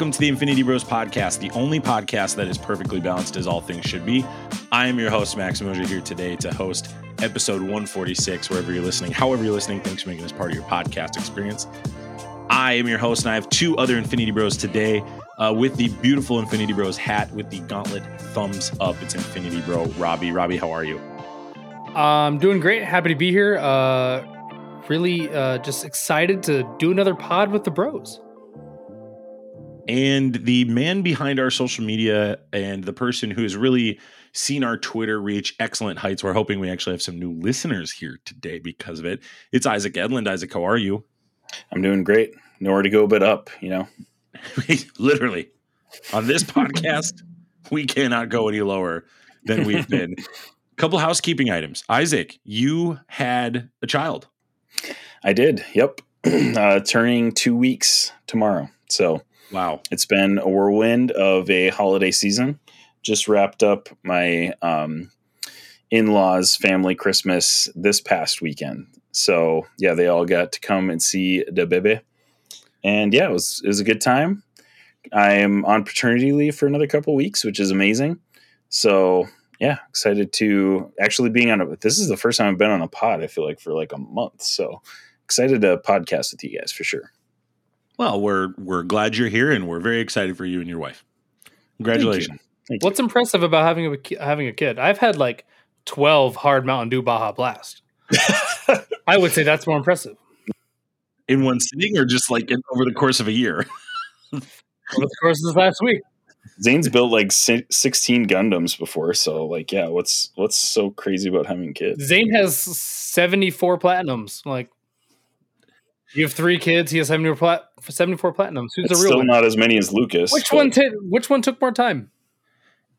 welcome to the Infinity Bros podcast, the only podcast that is perfectly balanced as all things should be. I am your host, Max Moja, here today to host episode 146, wherever you're listening. However, you're listening, thanks for making this part of your podcast experience. I am your host, and I have two other Infinity Bros today uh, with the beautiful Infinity Bros hat with the gauntlet thumbs up. It's Infinity Bro Robbie. Robbie, how are you? I'm doing great. Happy to be here. Uh, really uh, just excited to do another pod with the bros. And the man behind our social media and the person who has really seen our Twitter reach excellent heights. We're hoping we actually have some new listeners here today because of it. It's Isaac Edlund. Isaac, how are you? I'm doing great. Nowhere to go but up, you know? Literally. On this podcast, we cannot go any lower than we've been. a Couple housekeeping items. Isaac, you had a child. I did. Yep. uh, turning two weeks tomorrow. So Wow. it's been a whirlwind of a holiday season. Just wrapped up my um, in laws' family Christmas this past weekend. So yeah, they all got to come and see the baby, and yeah, it was it was a good time. I am on paternity leave for another couple weeks, which is amazing. So yeah, excited to actually being on a. This is the first time I've been on a pod. I feel like for like a month. So excited to podcast with you guys for sure. Well, we're we're glad you're here and we're very excited for you and your wife. Congratulations. Thank you. What's impressive about having a having a kid? I've had like 12 hard Mountain Dew Baja Blast. I would say that's more impressive. In one sitting or just like in, over the course of a year? Over the course of this last week. Zane's built like 16 Gundams before, so like, yeah, what's what's so crazy about having kids? Zane has 74 platinums. Like, you have three kids. He has 74, plat- 74 platinums. Who's It's the real still one? not as many as Lucas. Which but one? T- which one took more time?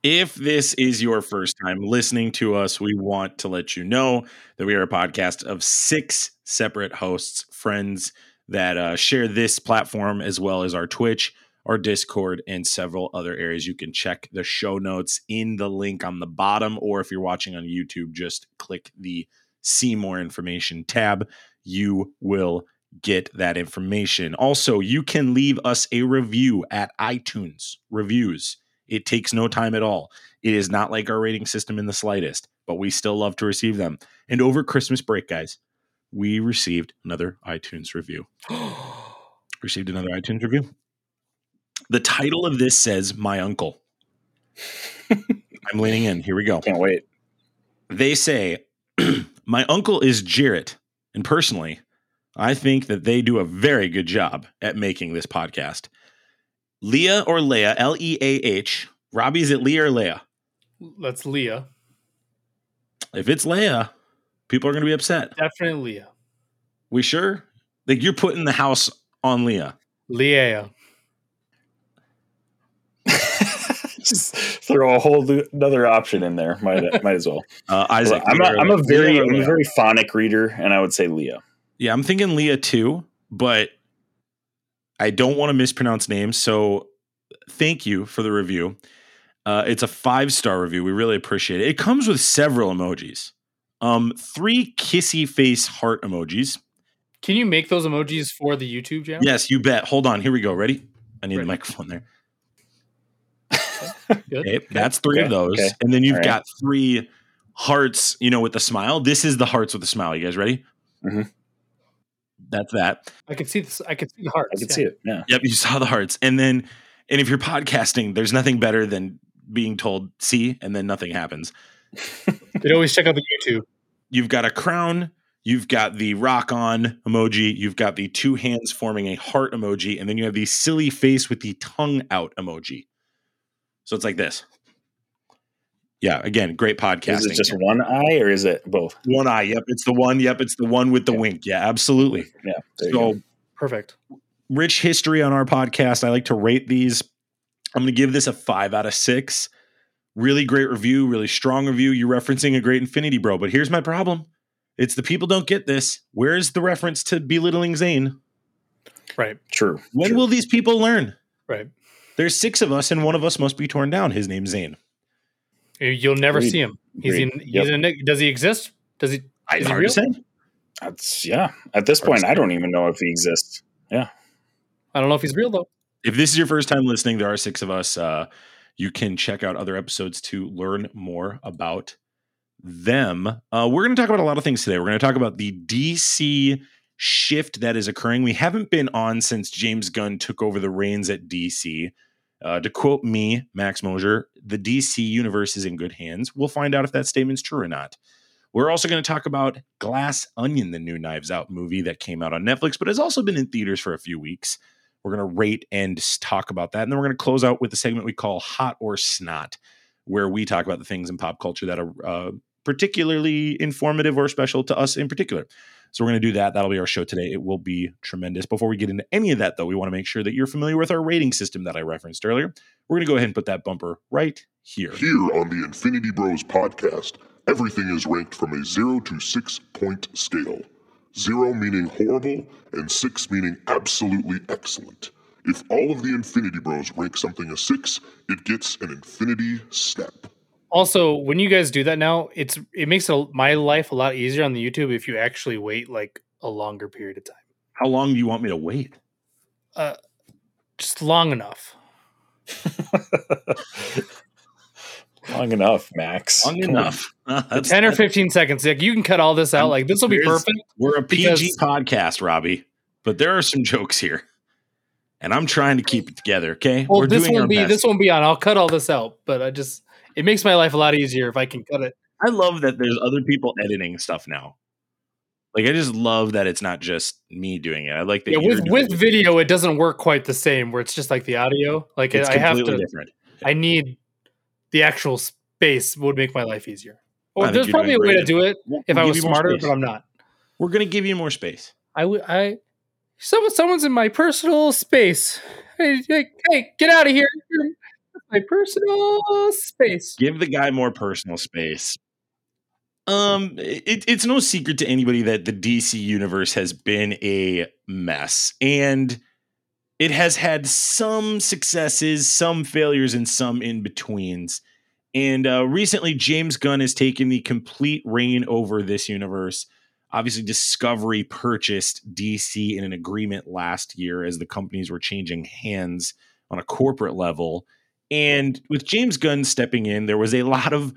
If this is your first time listening to us, we want to let you know that we are a podcast of six separate hosts, friends that uh, share this platform as well as our Twitch, our Discord, and several other areas. You can check the show notes in the link on the bottom, or if you're watching on YouTube, just click the see more information tab. You will get that information. Also, you can leave us a review at iTunes reviews. It takes no time at all. It is not like our rating system in the slightest, but we still love to receive them. And over Christmas break, guys, we received another iTunes review. Received another iTunes review. The title of this says My Uncle. I'm leaning in. Here we go. Can't wait. They say, My uncle is Jarrett. And personally, I think that they do a very good job at making this podcast. Leah or Leah, L E A H. Robbie, is it Leah or Leah? That's Leah. If it's Leah, people are going to be upset. Definitely Leah. We sure? Like you're putting the house on Leah. Leah. Just throw a whole lo- another option in there. Might might as well. Uh, Isaac. I'm, a, Leah or I'm a very I'm a very phonic reader, and I would say Leah. Yeah, I'm thinking Leah too, but I don't want to mispronounce names. So thank you for the review. Uh, it's a five star review. We really appreciate it. It comes with several emojis. Um, three kissy face heart emojis. Can you make those emojis for the YouTube channel? Yes, you bet. Hold on. Here we go. Ready? I need the Ready. microphone there. Good. Okay, that's three of those, okay. and then you've right. got three hearts. You know, with the smile. This is the hearts with the smile. You guys ready? Mhm. That's that. I can see this. I can see the hearts. I can yeah. see it. Yeah. Yep, you saw the hearts. And then, and if you're podcasting, there's nothing better than being told see, and then nothing happens. They'd always check out the YouTube. You've got a crown, you've got the rock on emoji, you've got the two hands forming a heart emoji, and then you have the silly face with the tongue out emoji. So it's like this. Yeah, again, great podcasting. Is it just one eye or is it both? one eye? Yep, it's the one. Yep, it's the one with the Yeah. wink. Yeah, absolutely. Yeah. So. Perfect. rich history on our podcast. I like to rate these. I'm going to give this a five out of six. Really great review, really strong review. You're referencing a great Infinity Bro, but here's my problem. It's the people don't get this. Where's the reference to belittling Zane? Right. True. When True. will these people learn? Right. There's six of us, and one of us must be torn down. His name's Zane. You'll never Agreed. see him. He's Agreed. in. He's Yep. in. Does he exist? Does he? I Is he real? say. That's yeah. At this Hard point. I don't even know if he exists. Yeah. I don't know if he's real though. if this is your first time listening, there are six of us. Uh, you can check out other episodes to learn more about them. Uh, we're going to talk about a lot of things today. We're going to talk about the DC shift that is occurring. We haven't been on since James Gunn took over the reins at DC. Uh, to quote me, Max Mosier, the DC universe is in good hands. We'll find out if that statement's true or not. We're also going to talk about Glass Onion, the new Knives Out movie that came out on Netflix, but has also been in theaters for a few weeks. We're going to rate and talk about that. And then we're going to close out with the segment we call Hot or Snot, where we talk about the things in pop culture that are uh, particularly informative or special to us in particular. So we're going to do that. That'll be our show today. It will be tremendous. Before we get into any of that, though, we want to make sure that you're familiar with our rating system that I referenced earlier. We're going to go ahead and put that bumper right here. Here on the Infinity Bros podcast, everything is ranked from a 0 to 6 point scale. 0 meaning horrible, and 6 meaning absolutely excellent. If all of the Infinity Bros rank something a 6, it gets an Infinity Step. Also, when you guys do that now, it's it makes a, my life a lot easier on the YouTube if you actually wait like a longer period of time. How long do you want me to wait? Uh, just long enough. Long enough, Max. Long Come enough. Uh, that's- Ten or fifteen seconds. Like you can cut all this out. Like this will be perfect. We're a PG because- podcast, Robbie, but there are some jokes here, and I'm trying to keep it together. Okay, Well, we're this doing our won't be best. this won't be on. I'll cut all this out. But I just it makes my life a lot easier if I can cut it. I love that there's other people editing stuff now. Like I just love that it's not just me doing it. I like that Yeah, with with it. video, it doesn't work quite the same. Where it's just like the audio. Like It's I have to. different. I need the actual space would make my life easier. Or there's probably a way to do it We'll- if I was smarter, but I'm not. We're gonna give you more space. I would. I. Someone, someone's in my personal space. Hey, hey, hey get out of here! You're- My personal space. Give the guy more personal space. Um, it, it's no secret to anybody that the DC universe has been a mess, and it has had some successes, some failures, and some in betweens. And uh, recently, James Gunn has taken the complete reign over this universe. Obviously, Discovery purchased DC in an agreement last year as the companies were changing hands on a corporate level. And with James Gunn stepping in, there was a lot of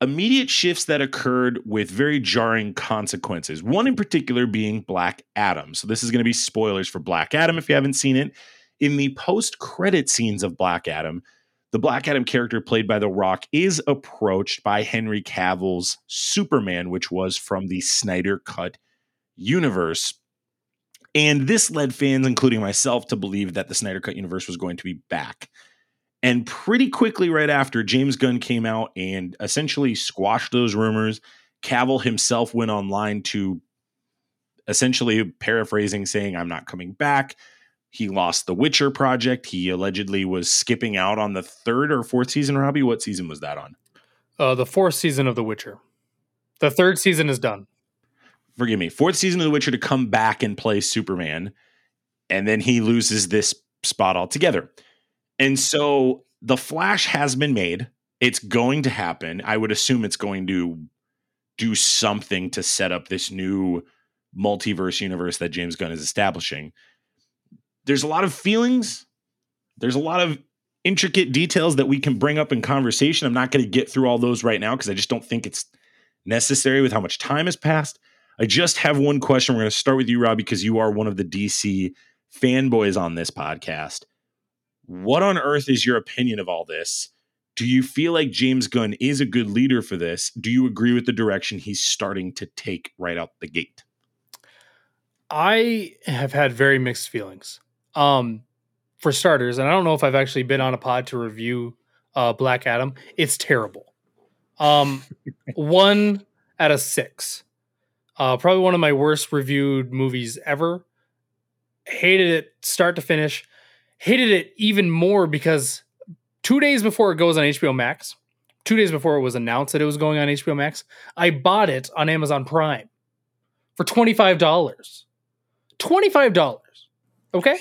immediate shifts that occurred with very jarring consequences. One in particular being Black Adam. So, this is going to be spoilers for Black Adam if you haven't seen it. In the post credit scenes of Black Adam, the Black Adam character played by The Rock is approached by Henry Cavill's Superman, which was from the Snyder Cut universe. And this led fans, including myself, to believe that the Snyder Cut universe was going to be back. And pretty quickly, right after, James Gunn came out and essentially squashed those rumors. Cavill himself went online to essentially paraphrasing, saying, I'm not coming back. He lost the Witcher project. He allegedly was skipping out on the third or fourth season. Robbie, what season was that on? Uh, the fourth season of The Witcher. The third season is done. Forgive me. Fourth season of The Witcher to come back and play Superman. And then he loses this spot altogether. And so the Flash has been made. It's going to happen. I would assume it's going to do something to set up this new multiverse universe that James Gunn is establishing. There's a lot of feelings. There's a lot of intricate details that we can bring up in conversation. I'm not going to get through all those right now because I just don't think it's necessary with how much time has passed. I just have one question. We're going to start with you, Rob, because you are one of the DC fanboys on this podcast. What on earth is your opinion of all this? Do you feel like James Gunn is a good leader for this? Do you agree with the direction he's starting to take right out the gate? I have had very mixed feelings. Um, for starters, and I don't know if I've actually been on a pod to review uh, Black Adam. It's terrible. Um, one out of six. Uh, probably one of my worst reviewed movies ever. Hated it start to finish. Hated it even more because two days before it goes on HBO Max, two days before it was announced that it was going on HBO Max, I bought it on Amazon Prime for $25. $25. Okay?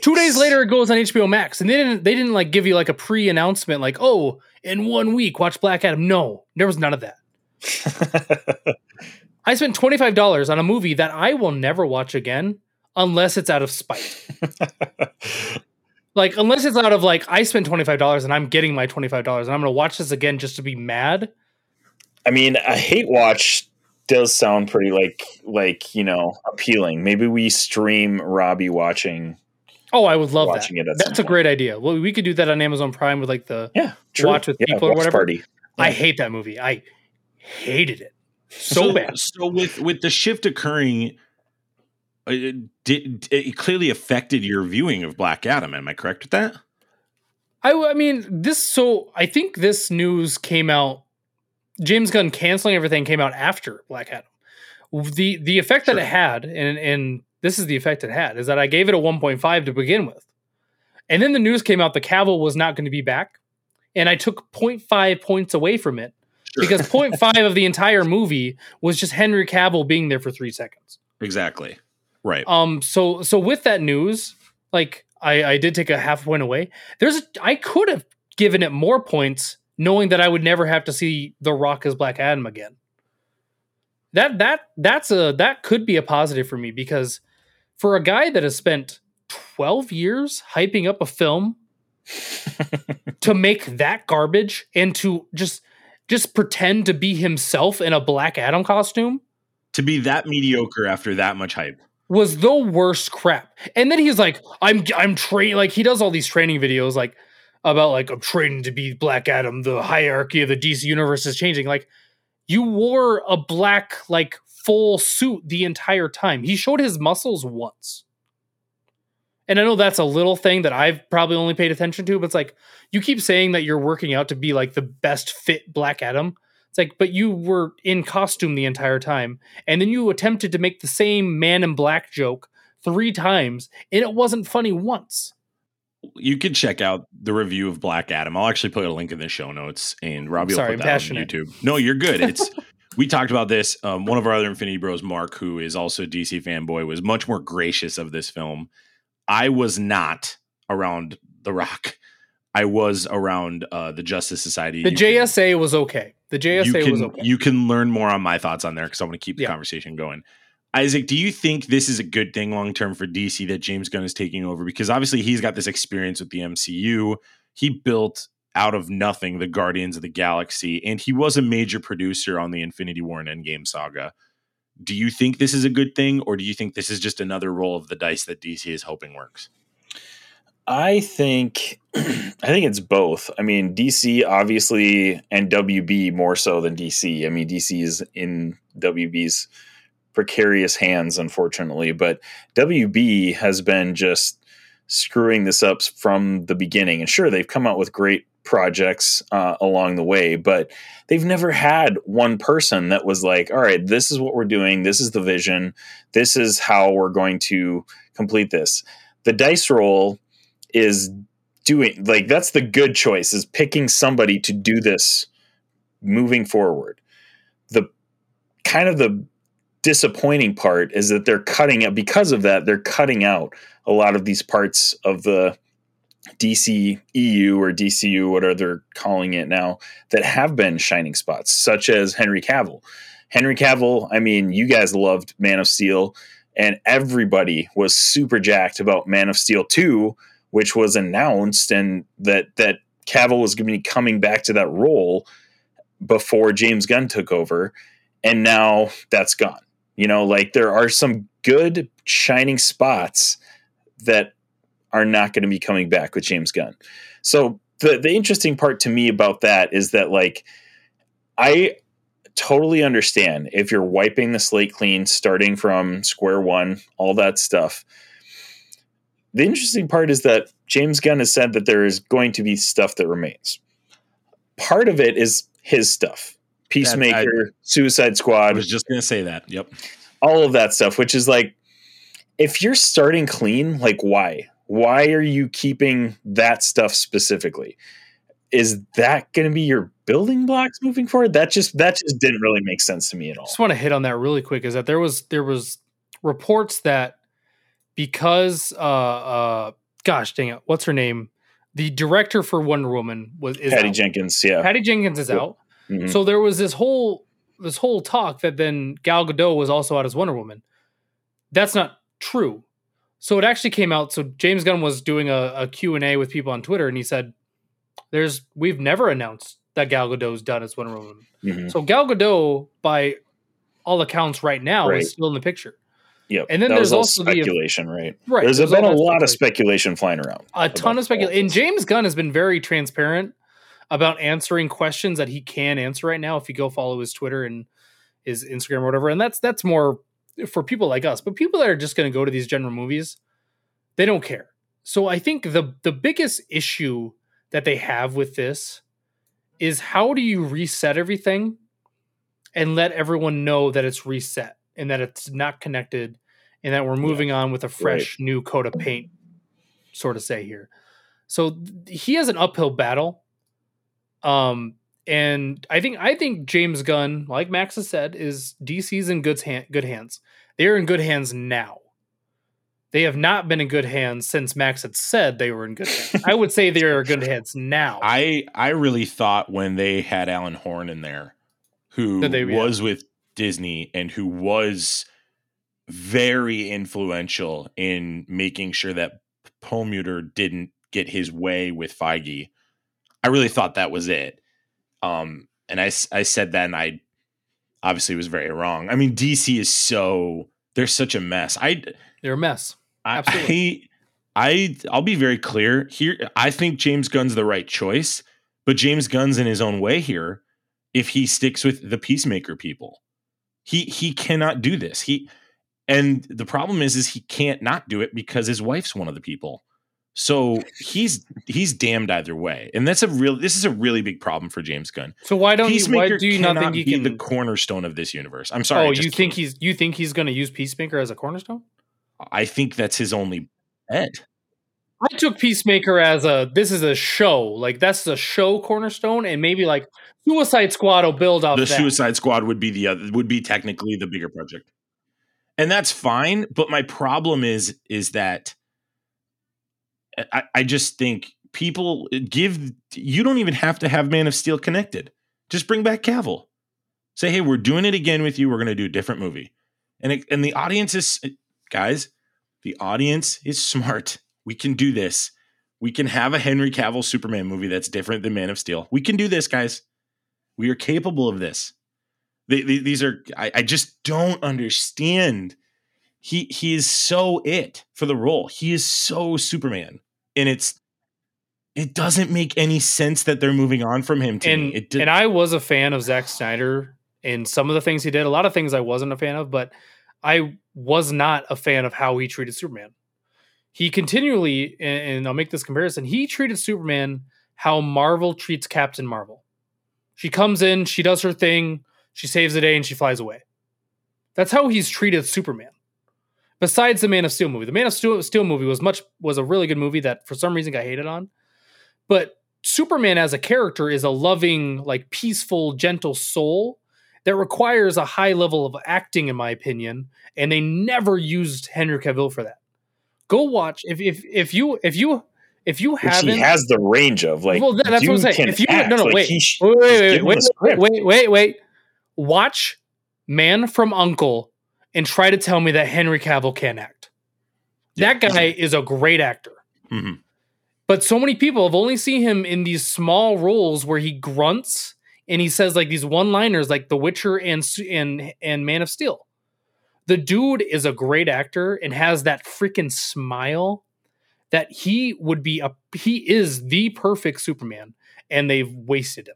Two days later it goes on HBO Max. And they didn't they didn't like give you like a pre-announcement like, oh, in one week, watch Black Adam. No, there was none of that. I spent $25 on a movie that I will never watch again unless it's out of spite. like unless it's out of like I spent twenty five dollars and I'm getting my twenty five dollars and I'm gonna watch this again just to be mad. I mean, a hate watch does sound pretty like like you know appealing. Maybe we stream Robbie watching. Oh, I would love Watching that. That's a great idea. Well, we could do that on Amazon Prime with like the. Yeah, Watch with people or whatever. Party. I hate that movie. I hated it so bad. So with with the shift occurring, uh, it did it clearly affected your viewing of Black Adam? Am I correct with that? I, I mean, this. So I think this news came out. James Gunn canceling everything came out after Black Adam. The the effect that it had, and and this is the effect it had, is that I gave it a 1.5 to begin with, and then the news came out the Cavill was not going to be back, and I took 0.5 points away from it because 0.5 of the entire movie was just Henry Cavill being there for three seconds. exactly right. Um. So so with that news, like I I did take a half point away. There's a, I could have given it more points, knowing that I would never have to see The Rock as Black Adam again. That that that's a that could be a positive for me because for a guy that has spent 12 years hyping up a film to make that garbage and to just just pretend to be himself in a Black Adam costume to be that mediocre after that much hype. was the worst crap. And then he's like, I'm I'm training like he does all these training videos like about like I'm training to be Black Adam. The hierarchy of the DC universe is changing. Like you wore a black like full suit the entire time. He showed his muscles once. And I know that's a little thing that I've probably only paid attention to, but it's like you keep saying that you're working out to be like the best fit Black Adam. It's like, but you were in costume the entire time and then you attempted to make the same man in black joke three times and it wasn't funny once You could check out the review of Black Adam. I'll actually put a link in the show notes, and Robbie Sorry, will I'm put that on. YouTube. No, you're good. It's we talked about this. Um, one of our other Infinity Bros, Mark, who is also a DC fanboy, was much more gracious of this film. I was not around The Rock. I was around uh, the Justice Society. the You can- jsa was okay the jsa can was okay you can learn more on my thoughts on there because I want to keep the Yeah. conversation going. Isaac, do you think this is a good thing long term for DC that James Gunn is taking over? Because obviously he's got this experience with the MCU. He built out of nothing the Guardians of the Galaxy, and he was a major producer on the Infinity War and Endgame saga. Do you think this is a good thing, or do you think this is just another roll of the dice that DC is hoping works? I think I think it's both. I mean, DC obviously and WB more so than DC. I mean, DC is in WB's precarious hands, unfortunately, but WB has been just screwing this up from the beginning. And sure, they've come out with great projects uh, along the way, but they've never had one person that was like, all right, this is what we're doing. This is the vision. This is how we're going to complete this. The dice roll is doing like that's the good choice is picking somebody to do this moving forward the kind of the disappointing part is that they're cutting out because of that they're cutting out a lot of these parts of the DC EU or DCU whatever they're calling it now that have been shining spots such as Henry Cavill Henry Cavill I mean you guys loved Man of Steel and everybody was super jacked about Man of Steel 2 which was announced and that that Cavill was going to be coming back to that role before James Gunn took over and now that's gone. You know, like there are some good shining spots that are not going to be coming back with James Gunn. So the the interesting part to me about that is that like I totally understand if you're wiping the slate clean starting from square one, all that stuff the interesting part is that James Gunn has said that there is going to be stuff that remains. Part of it is his stuff. Peacemaker, Suicide Squad. I was just going to say that. Yep. all of that stuff, which is like if you're starting clean, like why? Why are you keeping that stuff specifically? Is that going to be your building blocks moving forward? That just that just didn't really make sense to me at all. just want to hit on that really quick is that there was there was reports that because uh uh gosh dang it what's her name the director for Wonder Woman was is Patty out. Jenkins, yeah. Patty Jenkins is Yep. out Mhm. so there was this whole this whole talk that then Gal Gadot was also out as Wonder Woman that's not true So it actually came out. So James Gunn was doing a, a Q&A with people on Twitter and he said, there's, we've never announced that Gal Gadot's done as Wonder Woman. Mhm. So Gal Gadot, by all accounts right now, Right. is still in the picture. Yep. And then that there's also the- speculation, right? Right. There's there's been a lot of speculation flying around. a ton of speculation. And. James Gunn has been very transparent about answering questions that he can answer right now. If you go follow his Twitter and his Instagram or whatever, and that's that's more for people like us. But people that are just going to go to these general movies, they don't care. So I think the the biggest issue that they have with this is how do you reset everything and let everyone know that it's reset and that it's not connected and that we're moving on with a fresh new coat of paint sort of say here so he has an uphill battle um and i think i think james gunn like max has said is dc's in good, hand, good hands they're in good hands now they have not been in good hands since max had said they were in good hands i would say they're in good hands now I I really thought when they had Alan Horn in there, who they- yeah. was with Disney and who was very influential in making sure that Perlmutter didn't get his way with Feige. I really thought that was it. Um, and I, I said that, and I obviously was very wrong. I mean, DC is so they're such a mess. I they're a mess I, Absolutely. I, I, I'll be very clear here. I think James Gunn's the right choice, but James Gunn's in his own way here. If he sticks with the peacemaker people, he he cannot do this. He and the problem is, is he can't not do it because his wife's one of the people. So he's he's damned either way, and that's a real. This is a really big problem for James Gunn. so why don't you why Peacemaker do you not think he be can the cornerstone of this universe? I'm sorry. oh you think can't. he's you think he's going to use peacemaker as a cornerstone I think that's his only bet. I took Peacemaker as a this is a show, like that's the show cornerstone, and maybe like Suicide Squad will build off the that. Suicide Squad would be the other would be technically the bigger project, and that's fine. But my problem is is that I, I just think people uh, give you don't even have to have Man of Steel connected. Just bring back Cavill. Say, hey, we're doing it again with you. We're going to do a different movie, and it, and the audience is uh, guys. The audience is smart. We can do this. We can have a Henry Cavill Superman movie that's different than Man of Steel. We can do this, guys. We are capable of this. They, they- these are I, I just don't understand. He he is so it for the role. He is so Superman, and it's it doesn't make any sense that they're moving on from him. To and did, and I was a fan of Zack Snyder and some of the things he did. A lot of things I wasn't a fan of, but I was not a fan of how he treated Superman. He continually, and, and I'll make this comparison. He treated Superman how Marvel treats Captain Marvel. She comes in, she does her thing, she saves the day, and she flies away. That's how he's treated Superman. Besides the Man of Steel movie, the Man of Steel, movie was much was a really good movie that for some reason got hated on. But Superman as a character is a loving, like peaceful, gentle soul that requires a high level of acting, in my opinion. And they never used Henry Cavill for that. Go watch if if if you if you if you haven't he has the range of like. well, that- that's what I'm saying. If you act, no no like, wait sh- wait wait wait wait, wait wait wait watch Man from Uncle and try to tell me that Henry Cavill can't act. That guy is a great actor. Mhm. But so many people have only seen him in these small roles where he grunts and he says like these one-liners like The Witcher and and and Man of Steel. The dude is a great actor and has that freaking smile that he would be a he is the perfect Superman and they've wasted him.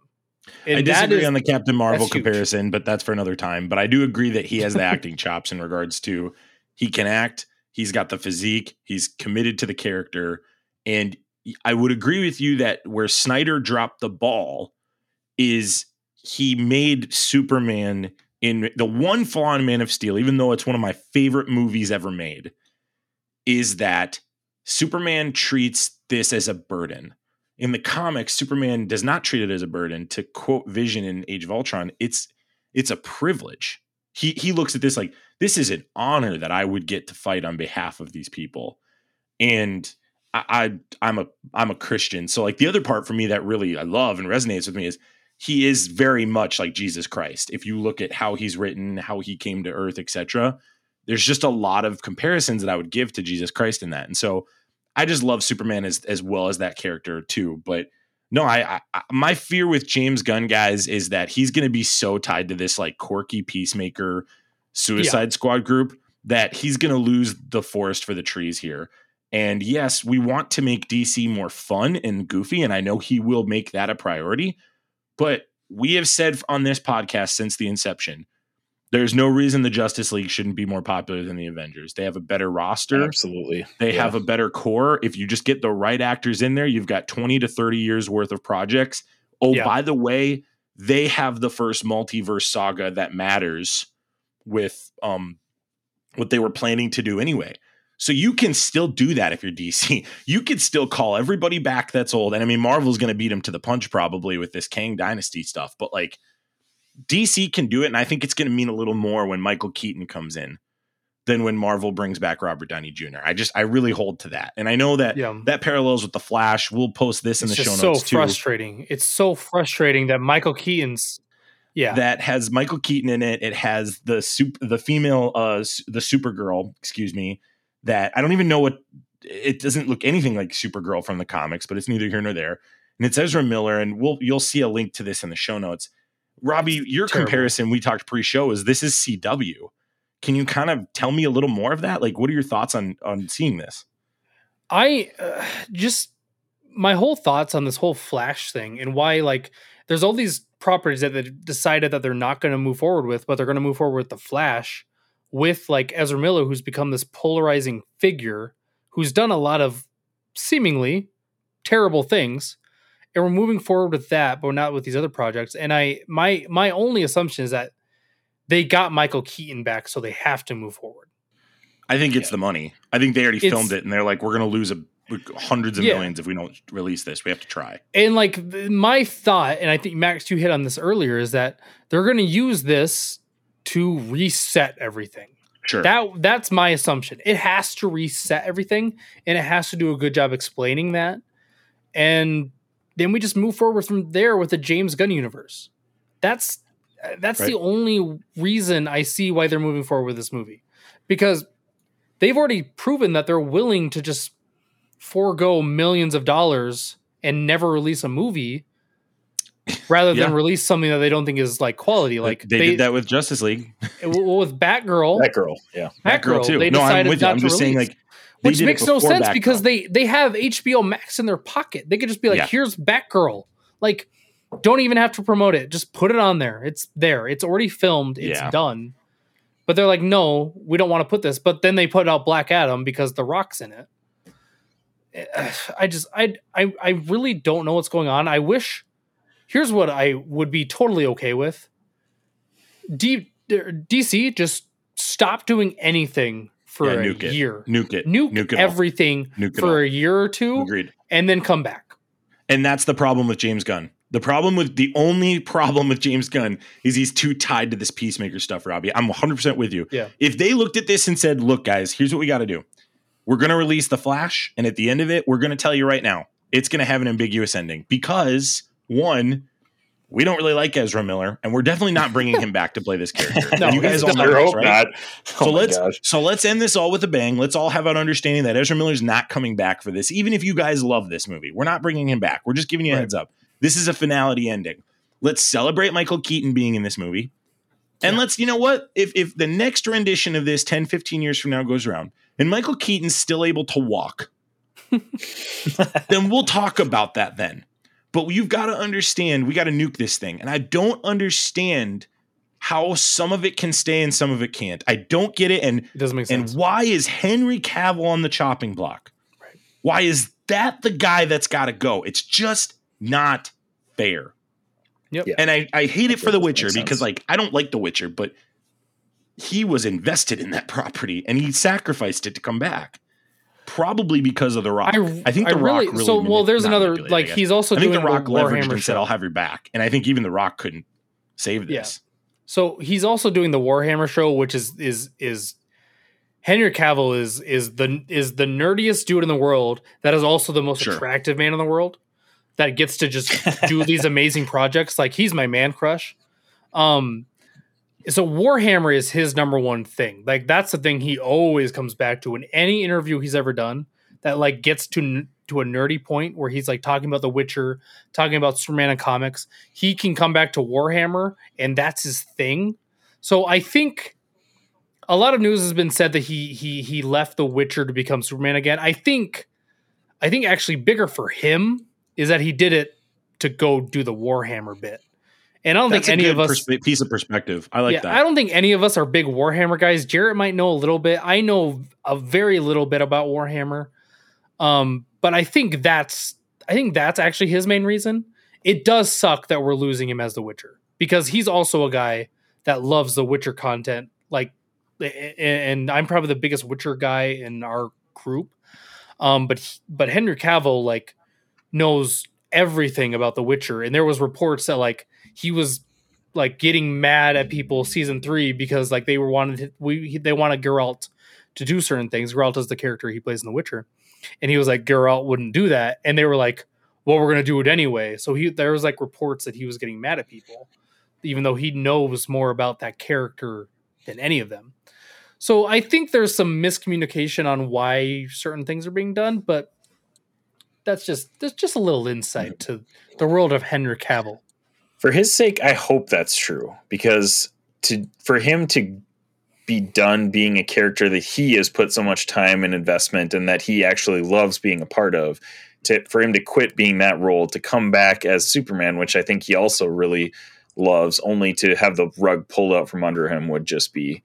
And I disagree is- on the Captain Marvel that's huge. comparison, but that's for another time. But I do agree that he has the acting chops in regards to he can act, he's got the physique, he's committed to the character, and I would agree with you that where Snyder dropped the ball is he made Superman in the one flaw in Man of Steel, even though it's one of my favorite movies ever made, is that Superman treats this as a burden. In the comics, Superman does not treat it as a burden. To quote Vision in Age of Ultron, it's it's a privilege. He he looks at this like this is an honor that I would get to fight on behalf of these people. And I, I I'm a I'm a Christian. So like the other part for me that really I love and resonates with me is he is very much like Jesus Christ. If you look at how he's written, how he came to earth, etc., there's just a lot of comparisons that I would give to Jesus Christ in that. And so I just love Superman as as well as that character too. But no, I, I my fear with James Gunn guys is that he's going to be so tied to this like quirky peacemaker Suicide yeah. Squad group that he's going to lose the forest for the trees here. And yes, we want to make DC more fun and goofy, and I know he will make that a priority. But we have said on this podcast since the inception, there's no reason the Justice League shouldn't be more popular than the Avengers. They have a better roster. Absolutely. They yeah. have a better core. If you just get the right actors in there, you've got 20 to 30 years worth of projects. Oh, yeah. by the way, they have the first multiverse saga that matters with um what they were planning to do anyway. So you can still do that if you're DC. You could still call everybody back that's old. And I mean, Marvel's going to beat them to the punch probably with this Kang Dynasty stuff, but like DC can do it. And I think it's going to mean a little more when Michael Keaton comes in than when Marvel brings back Robert Downey Jr. I just, I really hold to that. And I know that yeah. that parallels with The Flash. We'll post this it's in the show notes so too. frustrating. It's so frustrating that Michael Keaton's yeah that has Michael Keaton in it. It has the soup the female uh the Supergirl, excuse me, that I don't even know what it doesn't look anything like Supergirl from the comics, but it's neither here nor there. And it's Ezra Miller, and we'll you'll see a link to this in the show notes. Robbie, your Terrible. comparison we talked pre-show is this is CW. Can you kind of tell me a little more of that? Like, what are your thoughts on on seeing this? I uh, just my whole thoughts on this whole Flash thing and why like there's all these properties that they decided that they're not going to move forward with, but they're going to move forward with the Flash with like Ezra Miller, who's become this polarizing figure who's done a lot of seemingly terrible things. And we're moving forward with that, but not with these other projects. And I my my only assumption is that they got Michael Keaton back, so they have to move forward. I think it's yeah. the money. I think they already it's, filmed it, and they're like, we're going to lose a hundreds of yeah. millions if we don't release this. We have to try. And like my thought, and I think Max, you hit on this earlier, is that they're going to use this to reset everything. Sure. That that's my assumption. It has to reset everything, and it has to do a good job explaining that. And then we just move forward from there with the James Gunn universe. That's that's right. the only reason I see why they're moving forward with this movie, because they've already proven that they're willing to just forego millions of dollars and never release a movie rather than release something that they don't think is like quality. Like they, they did that with Justice League. well, with Batgirl, Batgirl, yeah, Batgirl, Batgirl too. They no, I'm with you. I'm just release, saying like. Which makes no sense Batgirl. because they they have HBO Max in their pocket. They could just be like, yeah. "Here's Batgirl." Like, don't even have to promote it. Just put it on there. It's there. It's already filmed. It's yeah. done. But they're like, "No, we don't want to put this." But then they put out Black Adam because The Rock's in it. I just I I I really don't know what's going on. I wish here's what I would be totally okay with. D, DC just stop doing anything for yeah, a nuke year. It. Nuke it. Nuke, nuke it everything nuke for a year or two. Agreed. And then come back. And that's the problem with James Gunn. The problem with the only problem with James Gunn is he's too tied to this peacemaker stuff, Robbie. I'm 100% with you. Yeah. If they looked at this and said, "Look, guys, here's what we got to do we're going to release the Flash, and at the end of it, we're going to tell you right now, it's going to have an ambiguous ending because one, we don't really like Ezra Miller, and we're definitely not bringing him back to play this character. no, you guys all know this, right? Oh so let's gosh. so let's end this all with a bang. Let's all have an understanding that Ezra Miller's not coming back for this. Even if you guys love this movie, we're not bringing him back. We're just giving you a right. heads up. This is a finality ending. Let's celebrate Michael Keaton being in this movie. And yeah. let's, you know what? If if the next rendition of this 10, 15 years from now goes around, and Michael Keaton's still able to walk, then we'll talk about that then. But you've got to understand, we got to nuke this thing. And I don't understand how some of it can stay and some of it can't. I don't get it. And it doesn't make sense. And why is Henry Cavill on the chopping block? Right. Why is that the guy that's got to go? It's just not fair. Yep. And I, I hate it for The Witcher because like I don't like The Witcher, but he was invested in that property and he sacrificed it to come back. Probably because of the Rock. I, I think the I Rock really, so. Well, there's another like he's also. I think the Rock leveraged and said, "I'll have your back," and I think even the Rock couldn't save this. Yeah. So he's also doing the Warhammer show, which is is is Henry Cavill is is the is the nerdiest dude in the world. That is also the most sure. attractive man in the world. That gets to just do these amazing projects. Like he's my man crush. Um, so Warhammer is his number one thing. Like that's the thing he always comes back to in any interview he's ever done. That like gets to to a nerdy point where he's like talking about The Witcher, talking about Superman and comics. He can come back to Warhammer, and that's his thing. So I think a lot of news has been said that he he he left The Witcher to become Superman again. I think I think actually bigger for him is that he did it to go do the Warhammer bit. And I don't That's think any of us perspe- piece of perspective. I like yeah, that. I don't think any of us are big Warhammer guys. Jarrett might know a little bit. I know a very little bit about Warhammer. Um, but I think that's I think that's actually his main reason. It does suck that we're losing him as the Witcher because he's also a guy that loves the Witcher content. Like, and I'm probably the biggest Witcher guy in our group. Um, but but Henry Cavill like knows everything about the Witcher, and there was reports that like he was like getting mad at people season three because like they were wanted to, we they wanted Geralt to do certain things. Geralt is the character he plays in The Witcher, and he was like Geralt wouldn't do that, and they were like, well, we're gonna do it anyway. So he there was like reports that he was getting mad at people, even though he knows more about that character than any of them. So I think there's some miscommunication on why certain things are being done, but that's just that's just a little insight to the world of Henry Cavill. For his sake, I hope that's true because to for him to be done being a character that he has put so much time and investment and that he actually loves being a part of, to for him to quit being that role to come back as Superman, which I think he also really loves, only to have the rug pulled out from under him would just be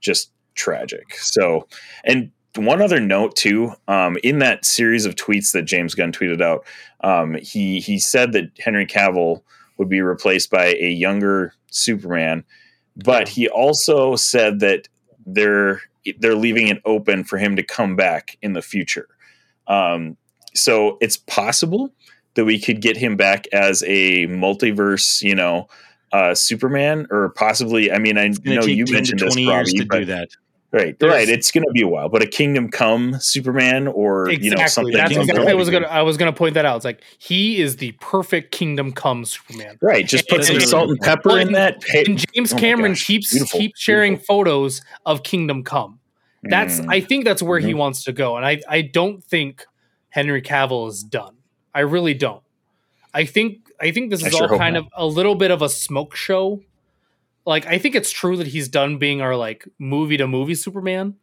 just tragic. So, and one other note too, um, in that series of tweets that James Gunn tweeted out, um, he he said that Henry Cavill would be replaced by a younger Superman, but he also said that they're they're leaving it open for him to come back in the future. Um, so it's possible that we could get him back as a multiverse, you know, uh, Superman, or possibly. I mean, I know you 10 to mentioned this, 20 years Robbie, to do that. Right, There's- right. It's going to be a while, but a Kingdom Come Superman, or you know, Exactly. something. That's exactly I was gonna I was gonna point that out. It's like he is the perfect Kingdom Come Superman. Right, just put And- some and- salt and pepper Well, in that. And James Oh Cameron gosh, keeps beautiful, keeps sharing beautiful. photos of Kingdom Come. That's Mm. I think that's where he Mhm. wants to go. And I, I don't think Henry Cavill is done. I really don't. I think I think this is sure all kind not. of a little bit of a smoke show. Like I think it's true that he's done being our like movie to movie Superman,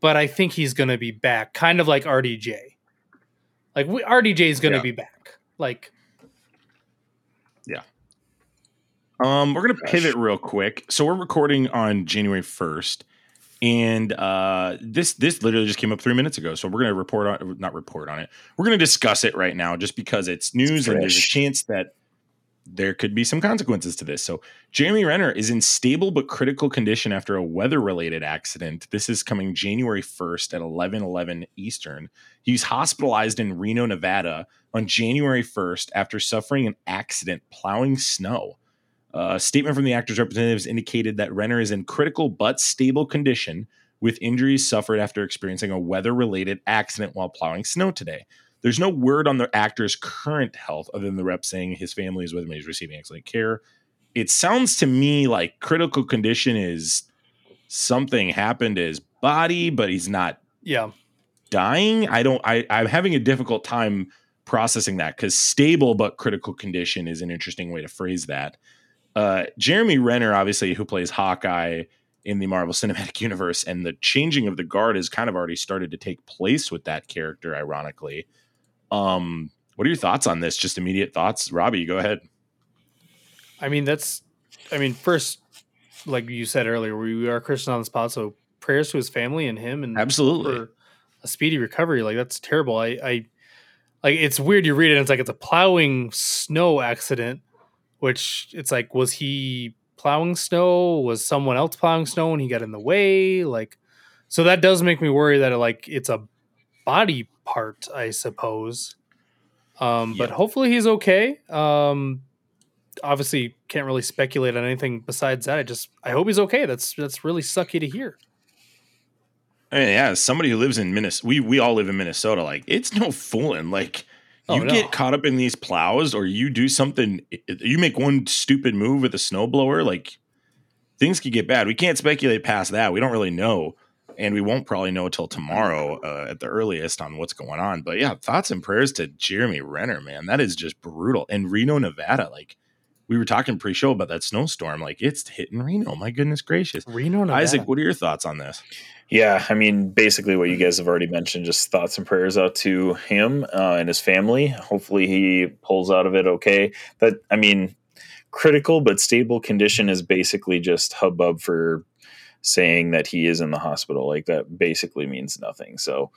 but I think he's gonna be back, kind of like RDJ. Like we, RDJ is gonna Yeah. be back. Like yeah. Um, we're gonna Gosh. pivot real quick. So we're recording on January first, and uh, this this literally just came up three minutes ago. So we're gonna report on, not report on it. We're gonna discuss it right now, just because it's news and there's a chance that there could be some consequences to this. So Jeremy Renner is in stable but critical condition after a weather related accident. This is coming January 1st at 11 11 Eastern. He's hospitalized in Reno, Nevada on January 1st after suffering an accident plowing snow. A statement from the actor's representatives indicated that Renner is in critical but stable condition with injuries suffered after experiencing a weather related accident while plowing snow today. There's no word on the actor's current health other than the rep saying his family is with him. and He's receiving excellent care. It sounds to me like critical condition is something happened to his body, but he's not yeah. dying. I don't. I, I'm having a difficult time processing that because stable but critical condition is an interesting way to phrase that. Uh, Jeremy Renner, obviously, who plays Hawkeye in the Marvel Cinematic Universe, and the changing of the guard has kind of already started to take place with that character. Ironically, um, what are your thoughts on this? Just immediate thoughts, Robbie. Go ahead. I mean, that's, I mean, first, like you said earlier, we are Christian on the spot, so prayers to his family and him, and Absolutely. for a speedy recovery. Like that's terrible. I, I, like it's weird. You read it, and it's like it's a plowing snow accident, which it's like, was he plowing snow? Was someone else plowing snow and he got in the way? Like, so that does make me worry that it, like it's a body part, I suppose. Um, but hopefully he's okay. Um, obviously can't really speculate on anything besides that. I just I hope he's okay. That's that's really sucky to hear. I mean, yeah, somebody who lives in Minnesota, we we all live in Minnesota. Like, it's no fooling. Like, Oh, you no. get caught up in these plows, or you do something. You make one stupid move with a snowblower. Like, things could get bad. We can't speculate past that. We don't really know, and we won't probably know until tomorrow uh, at the earliest on what's going on. But yeah, thoughts and prayers to Jeremy Renner, man. That is just brutal. And Reno, Nevada, like we were talking pre-show about that snowstorm. Like it's hitting Reno. My goodness gracious, Reno, Nevada. Isaac. What are your thoughts on this? Yeah, I mean, basically what you guys have already mentioned. Just thoughts and prayers out to him uh, and his family. Hopefully, he pulls out of it okay. But I mean, critical but stable condition is basically just hubbub for saying that he is in the hospital. Like that basically means nothing. So,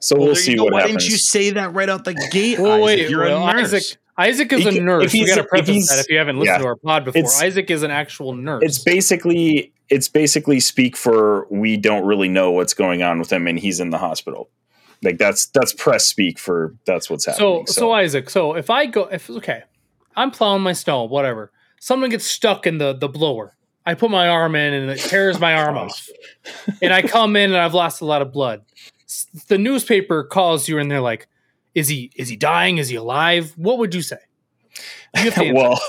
so Well, we'll see you go. what Why happens. didn't you say that right out the gate? Well, Isaac? wait, You're well, a nurse. Isaac. Isaac is He a can- nurse. if We got to if preface he's- that if you haven't listened yeah. to our pod before. Isaac is an actual nurse. it's basically it's basically speak for we don't really know what's going on with him and he's in the hospital. Like that's that's press speak for that's what's happening. so, happening. so Isaac. So if I go, if okay, I'm plowing my snow, whatever. Someone gets stuck in the the blower. I put my arm in and it tears my arm off. And I come in and I've lost a lot of blood. The newspaper calls you and they're like, "Is he is he dying? Is he alive?" What would you say? You have to answer. well,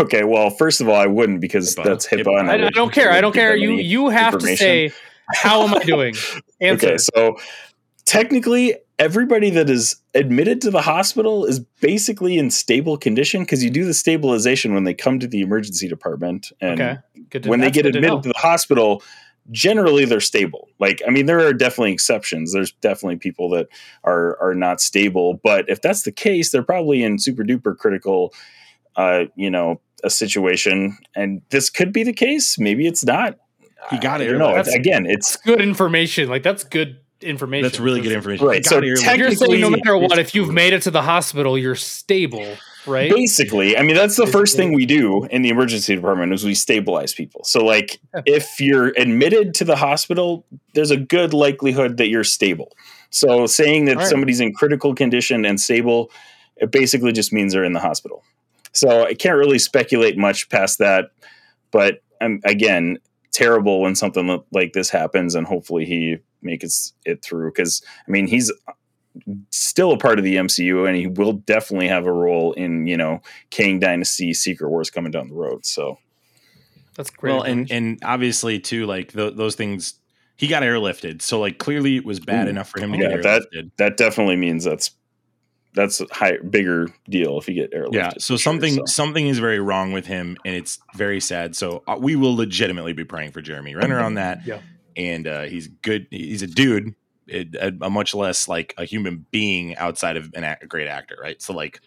okay. Well, first of all, I wouldn't because HIPAA. that's HIPAA. HIPAA. and I, I don't care. I don't care. You you have to say, "How am I doing?" Answer. Okay, so technically, everybody that is admitted to the hospital is basically in stable condition because you do the stabilization when they come to the emergency department, and okay. Good to- when they get good to admitted to the hospital, generally they're stable. Like, I mean, there are definitely exceptions. There's definitely people that are are not stable, but if that's the case, they're probably in super duper critical, uh, you know, a situation. And this could be the case. Maybe it's not. You got it. don't Again, it's good information. Like that's good information. That's really good information. Right, He so it early. tech- You're saying no matter what, if you've made it to the hospital, you're stable, right? Basically, I mean that's the first thing we do in the emergency department is we stabilize people. So like if you're admitted to the hospital, there's a good likelihood that you're stable. So saying that right. somebody's in critical condition and stable, it basically just means they're in the hospital. So I can't really speculate much past that, but um, again, terrible when something like this happens, and hopefully he makes it through. Because I mean, he's still a part of the MCU, and he will definitely have a role in you know Kang Dynasty, Secret Wars coming down the road. So That's great. Well, and and obviously too, like th- those things, he got airlifted. So like clearly it was bad Ooh. enough for him to Yeah, get that- airlifted. that definitely means that's that's a high bigger deal if you get airlifted. yeah. So for sure, something so. something is very wrong with him, and it's very sad. So uh, we will legitimately be praying for Jeremy Renner on that. Yeah. And uh, he's good. He's a dude, a, a, a much less like a human being outside of an a great actor, right? So like,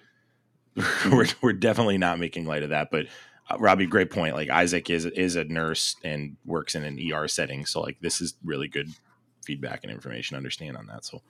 we're we're definitely not making light of that, but. Uh, Robbie, great point. Like Isaac is is a nurse and works in an ER setting, so like this is really good feedback and information understand on that. So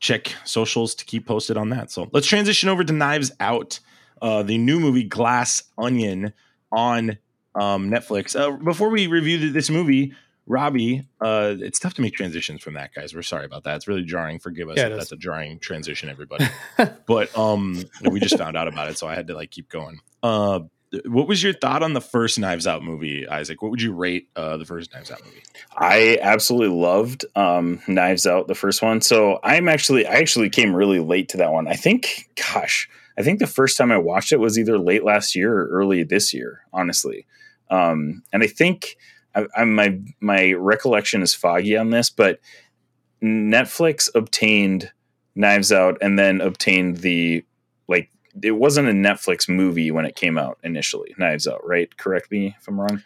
check socials to keep posted on that. So let's transition over to Knives Out, uh, the new movie Glass Onion on um, Netflix. Uh, before we review this movie, Robbie, uh, it's tough to make transitions from that, guys. We're sorry about that. It's really jarring. Forgive us Yeah, if it is. that's a jarring transition, everybody. but um, we just found out about it, so I had to like keep going. Uh, what was your thought on the first Knives Out movie, Isaac? What would you rate uh, the first Knives Out movie? I absolutely loved um, Knives Out, the first one. So I'm actually, I actually came really late to that one. I think, gosh, I think the first time I watched it was either late last year or early this year, honestly. Um, and I think I, I'm my my recollection is foggy on this, but Netflix obtained Knives Out and then obtained the like it wasn't a Netflix movie when it came out initially. Knives Out, right? Correct me if I'm wrong.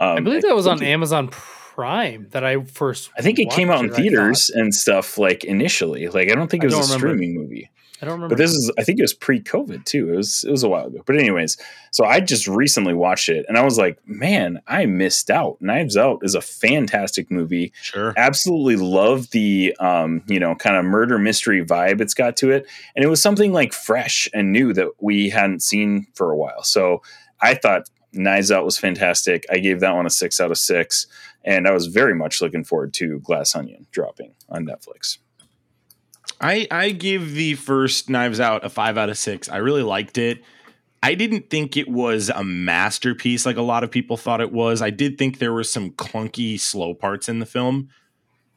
Um, I believe that was on it- Amazon Prime that I first. I think it came out in I theaters and stuff like initially. Like I don't think it was a remember. streaming movie. I don't remember. But this is I think it was pre-COVID too. It was it was a while ago. But anyways, so I just recently watched it and I was like, man, I missed out. Knives Out is a fantastic movie. Sure. Absolutely love the um, you know, kind of murder mystery vibe it's got to it. And it was something like fresh and new that we hadn't seen for a while. So I thought Knives Out was fantastic. I gave that one a six out of six. And I was very much looking forward to Glass Onion dropping on Netflix. I I gave the first Knives Out a five out of six. I really liked it. I didn't think it was a masterpiece like a lot of people thought it was. I did think there were some clunky, slow parts in the film.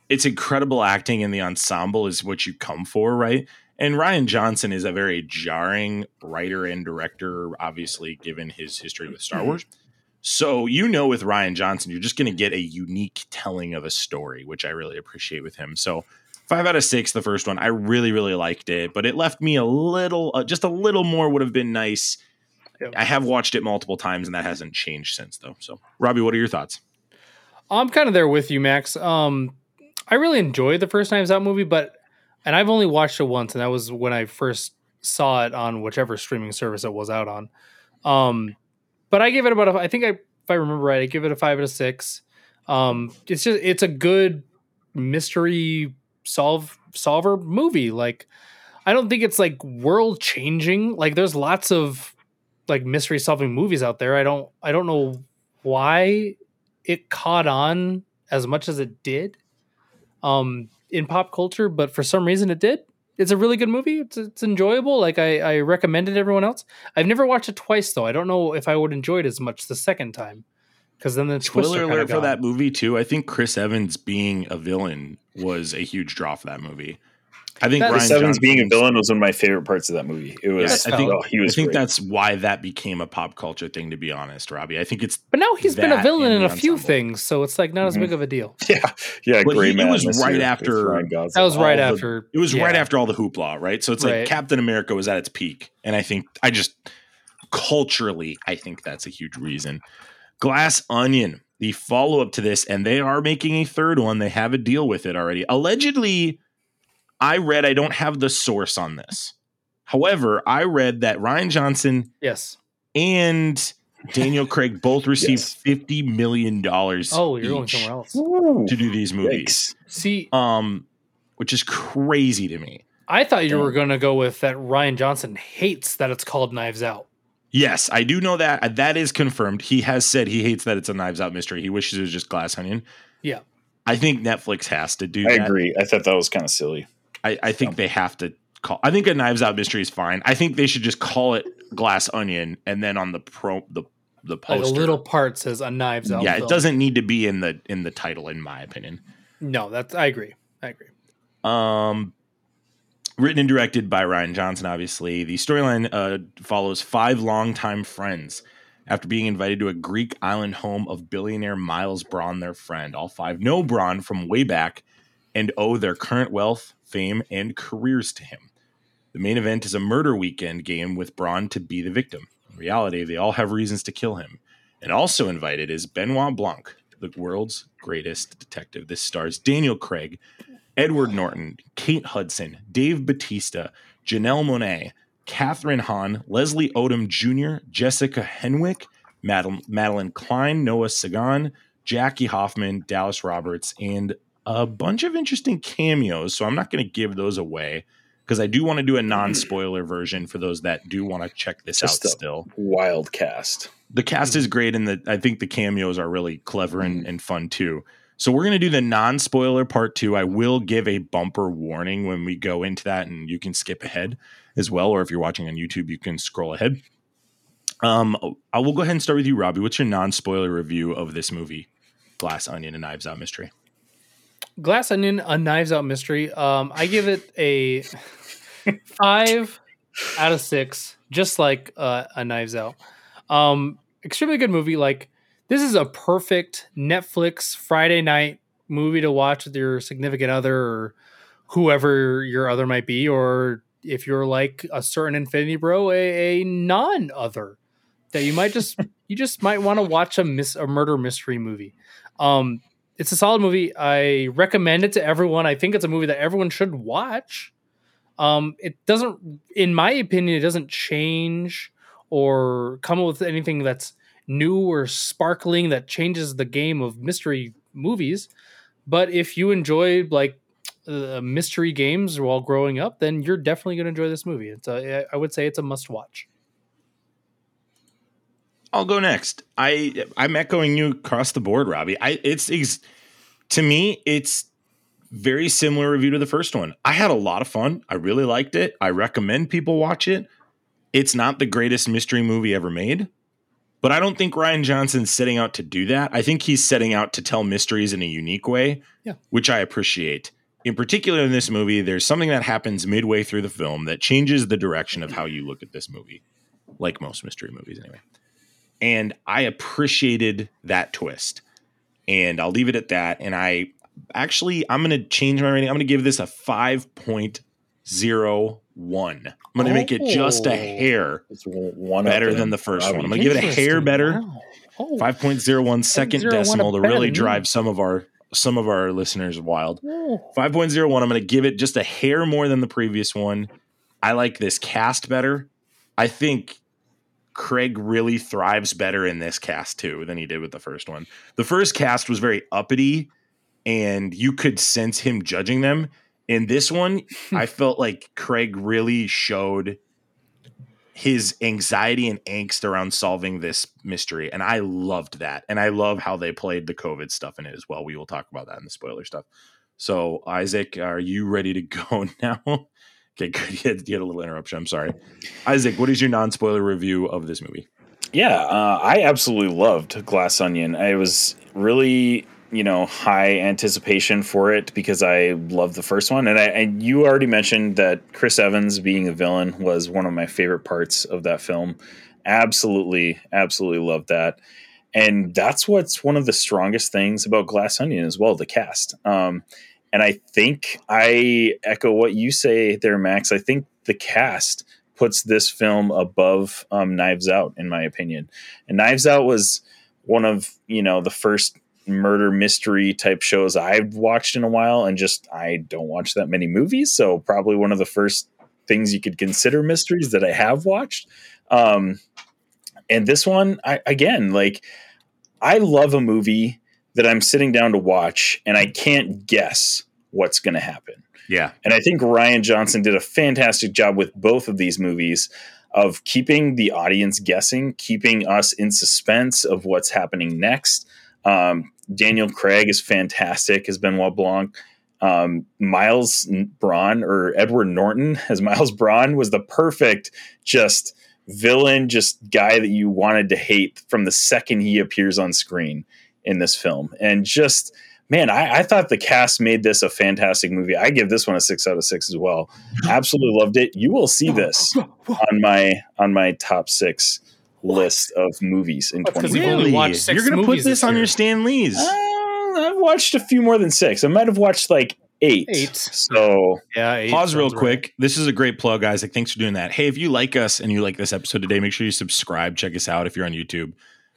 It's incredible acting, and the ensemble is what you come for, right? And Rian Johnson is a very jarring writer and director, obviously, given his history with Star mm-hmm. Wars. So, you know, with Rian Johnson, you're just going to get a unique telling of a story, which I really appreciate with him. So, five out of six, the first one, I really, really liked it, but it left me a little, uh, just a little more would have been nice. Yep. I have watched it multiple times and that hasn't changed since, though. So, Robbie, what are your thoughts? I'm kind of there with you, Max. Um, I really enjoyed the first Knives Out movie, but and I've only watched it once, and that was when I first saw it on whichever streaming service it was out on. Um, but I give it about a, I think I, if I remember right, I give it a five out of six. Um, it's just it's a good mystery solve solver movie. Like I don't think it's like world changing. Like there's lots of like mystery solving movies out there. I don't I don't know why it caught on as much as it did um in pop culture, but for some reason it did. It's a really good movie. It's it's enjoyable. Like I, I recommend it to everyone else. I've never watched it twice though. I don't know if I would enjoy it as much the second time. Because then the twists Spoiler kinda alert for gone. that movie, too. I think Chris Evans being a villain was a huge draw for that movie. I think That- Ryan Chris Evans being a villain was one of my favorite parts of that movie. It was, That's I think, oh, he was I think great. that's why that became a pop culture thing, to be honest, Robbie. I think it's But now he's been a villain and in the a few things, so it's like not as Mhm. big of a deal. yeah, yeah, But Gray he- it was right year after- Ryan That was all right the- after. it was right after all the hoopla, right? So it's Right. like Captain America was at its peak, and I think I just culturally, I think that's a huge reason. Glass Onion, the follow up to this, and they are making a third one. They have a deal with it already. Allegedly, I read. I don't have the source on this. However, I read that Rian Johnson Yes. and Daniel Craig both received Yes. fifty million dollars. Oh, you're going somewhere else. To do these movies, yikes. See, um, which is crazy to me. I thought you were going to go with that. Rian Johnson hates that it's called Knives Out. Yes, I do know that. Uh, That is confirmed. He has said he hates that it's a Knives Out mystery. He wishes it was just Glass Onion. Yeah. I think Netflix has to do I that. agree. I thought that was kind of silly. I, I think Yeah. they have to call. I think a Knives Out mystery is fine. I think they should just call it Glass Onion, and then on the pro the the Like poster, a little part says a Knives Out. yeah, it doesn't need to be in the in the title, in my opinion. No, that's I agree. I agree. Um, written and directed by Rian Johnson, obviously. The storyline uh, follows five longtime friends after being invited to a Greek island home of billionaire Miles Bron, their friend. All five know Bron from way back and owe their current wealth, fame, and careers to him. The main event is a murder weekend game with Bron to be the victim. In reality, they all have reasons to kill him. And also invited is Benoit Blanc, the world's greatest detective. This stars Daniel Craig, Edward Norton, Kate Hudson, Dave Bautista, Janelle Monáe, Kathryn Hahn, Leslie Odom Jr., Jessica Henwick, Madel- Madelyn Cline, Noah Segan, Jackie Hoffman, Dallas Roberts, and a bunch of interesting cameos. So I'm not going to give those away because I do want to do a non spoiler version for those that do want to check this Just out still. Wild cast. The cast is great, and the I think the cameos are really clever and, and fun too. So we're gonna do the non-spoiler part two. I will give a bumper warning when we go into that, and you can skip ahead as well. Or if you're watching on YouTube, you can scroll ahead. Um, I will go ahead and start with you, Robbie. What's your non-spoiler review of this movie, Glass Onion and Knives Out Mystery? Glass Onion, a Knives Out mystery. Um, I give it a five out of six, just like uh, a Knives Out. Um, extremely good movie. Like this is a perfect Netflix Friday night movie to watch with your significant other or whoever your other might be, or if you're like a certain Infinity Bro, a, a non-other that you might just you just might want to watch a mis- a murder mystery movie. Um, it's a solid movie. I recommend it to everyone. I think it's a movie that everyone should watch. Um, it doesn't, in my opinion, it doesn't change or come up with anything that's new or sparkling that changes the game of mystery movies. But if you enjoyed like uh, mystery games while growing up, then you're definitely going to enjoy this movie. It's a, I would say it's a must watch. I'll go next. I I'm echoing you across the board, Robbie. I it's, ex to me it's very similar review to the first one. I had a lot of fun. I really liked it. I recommend people watch it. It's not the greatest mystery movie ever made, but I don't think Rian Johnson's setting out to do that. I think he's setting out to tell mysteries in a unique way, Yeah. which I appreciate. In particular, in this movie, there's something that happens midway through the film that changes the direction of how you look at this movie, like most mystery movies, anyway. and I appreciated that twist. And I'll leave it at that. And I actually, I'm going to change my rating. I'm going to give this a 5.01. I'm going to make it just a Oh. hair one better than the first one. I'm going to give it a hair better. Wow. Oh, 5.01 second decimal to really drive some of our some of our listeners wild. oh. 5.01 I'm going to give it just a hair more than the previous one. I like this cast better. I think Craig really thrives better in this cast too than he did with the first one. The first cast was very uppity and you could sense him judging them. In this one, I felt like Craig really showed his anxiety and angst around solving this mystery. And I loved that. And I love how they played the COVID stuff in it as well. We will talk about that in the spoiler stuff. So, Isaac, are you ready to go now? okay, good. You had, you had a little interruption. I'm sorry. Isaac, what is your non spoiler review of this movie? Yeah, uh, I absolutely loved Glass Onion. I was really, you know, high anticipation for it because I love the first one, and I and you already mentioned that Chris Evans being a villain was one of my favorite parts of that film. Absolutely, absolutely loved that, and that's what's one of the strongest things about Glass Onion as well, the cast. Um, and I think I echo what you say there, Max. I think the cast puts this film above um, Knives Out, in my opinion. And Knives Out was one of you know the first murder mystery type shows I've watched in a while, and just I don't watch that many movies, so probably one of the first things you could consider mysteries that I have watched. Um, and this one, I, again, like I love a movie that I'm sitting down to watch, and I can't guess what's going to happen. Yeah. And I think Rian Johnson did a fantastic job with both of these movies of keeping the audience guessing, keeping us in suspense of what's happening next. Um, Daniel Craig is fantastic as Benoit Blanc. Um, Miles Bron or Edward Norton as Miles Bron was the perfect just villain, just guy that you wanted to hate from the second he appears on screen in this film. And just man, I, I, thought the cast made this a fantastic movie. I give this one a six out of six as well. Absolutely loved it. You will see this on my on my top six list of movies in That's 'cause twenty. you've only Really? watched six You're going to put this this on your Stanleys. Uh, I've watched a few more than six. I might have watched like eight. Eight. So Yeah. eight Pause real sounds right. quick. This is a great plug, Isaac. Thanks for doing that. Hey, if you like us and you like this episode today, make sure you subscribe. Check us out if you're on YouTube.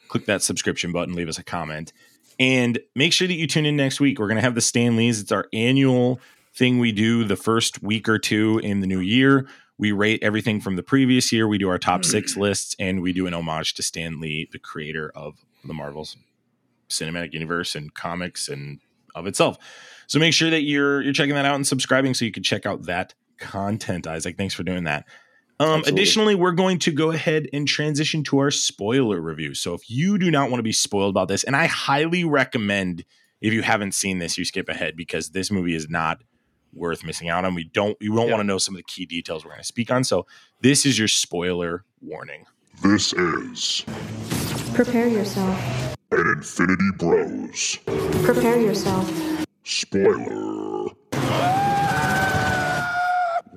Click that subscription button, leave us a comment. And make sure that you tune in next week. We're going to have the Stanleys. It's our annual thing we do the first week or two in the new year. We rate everything from the previous year. We do our top six lists and we do an homage to Stan Lee, the creator of the Marvels cinematic universe and comics and of itself. So make sure that you're you're checking that out and subscribing so you can check out that content. Isaac, thanks for doing that. Um, additionally, we're going to go ahead and transition to our spoiler review. So if you do not want to be spoiled about this, and I highly recommend if you haven't seen this, you skip ahead because this movie is not worth missing out on. We don't we won't Yeah. want to know some of the key details we're going to speak on. So this is your spoiler warning. This is Prepare yourself. an Infinity Bros. Prepare yourself. Spoiler.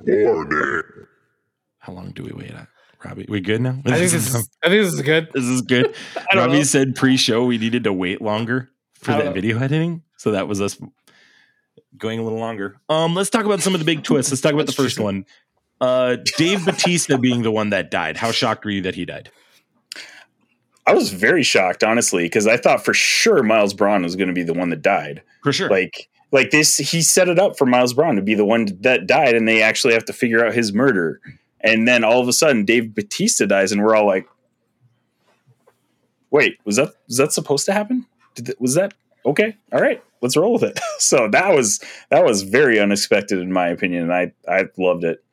Warning. How long do we wait at? Robbie, we good now? I think this is. I think this is good. This is good. I don't Robbie know. said pre-show we needed to wait longer for that know. video editing, so that was us going a little longer. Um, let's talk about some of the big twists. Let's talk about the first one. Uh, Dave Batista being the one that died. How shocked were you that he died? I was very shocked, honestly, because I thought for sure Miles Bron was going to be the one that died. For sure. Like, like this, he set it up for Miles Bron to be the one that died, and they actually have to figure out his murder. And then all of a sudden, Dave Bautista dies, and we're all like, "Wait, was that was that supposed to happen? Did was that okay? All right, let's roll with it." so that was that was very unexpected in my opinion, and I I loved it.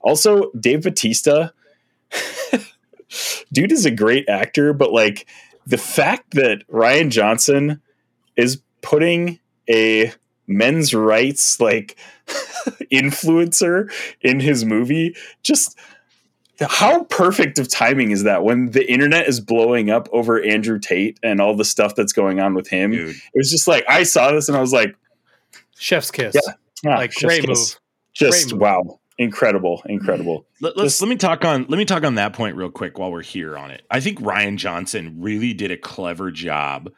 Also, Dave Bautista, dude is a great actor, but like the fact that Rian Johnson is putting a men's rights like influencer in his movie just how perfect of timing is that when the internet is blowing up over Andrew Tate and all the stuff that's going on with him Dude. it was just like I saw this and I was like Chef's kiss. Yeah. ah, Like, chef's great kiss. move. just Great move. wow incredible, incredible. Let, us let me talk on let me talk on that point real quick while we're here on it. I think Rian Johnson really did a clever job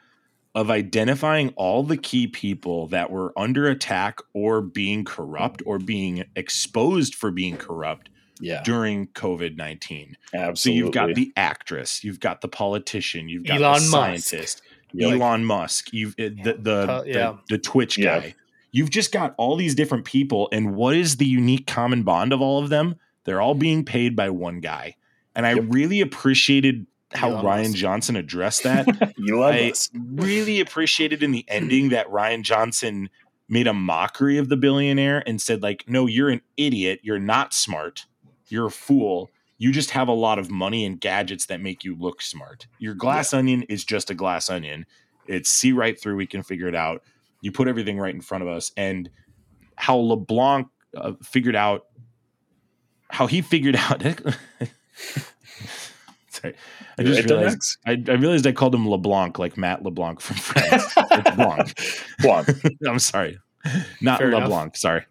of identifying all the key people that were under attack or being corrupt or being exposed for being corrupt Yeah, during COVID nineteen. So you've got the actress, you've got the politician, you've got Elon the Musk. scientist, like- Elon Musk, you've uh, the the, Uh, the, yeah. the Twitch Yeah. guy. You've just got all these different people, and what is the unique common bond of all of them? They're all being paid by one guy, and I Yep. really appreciated how Elon Ryan Musk. Johnson addressed that. Elon I Musk. really appreciated in the ending that Rian Johnson made a mockery of the billionaire and said, like, no, you're an idiot. You're not smart. You're a fool. You just have a lot of money and gadgets that make you look smart. Your glass onion is just a glass onion. It's see right through. We can figure it out. You put everything right in front of us. And how LeBlanc uh, figured out how he figured out. Sorry, I You're just realized I, I realized I called him LeBlanc, like Matt LeBlanc from Friends. it's Blanc. I'm sorry, not Fair enough. LeBlanc. Sorry.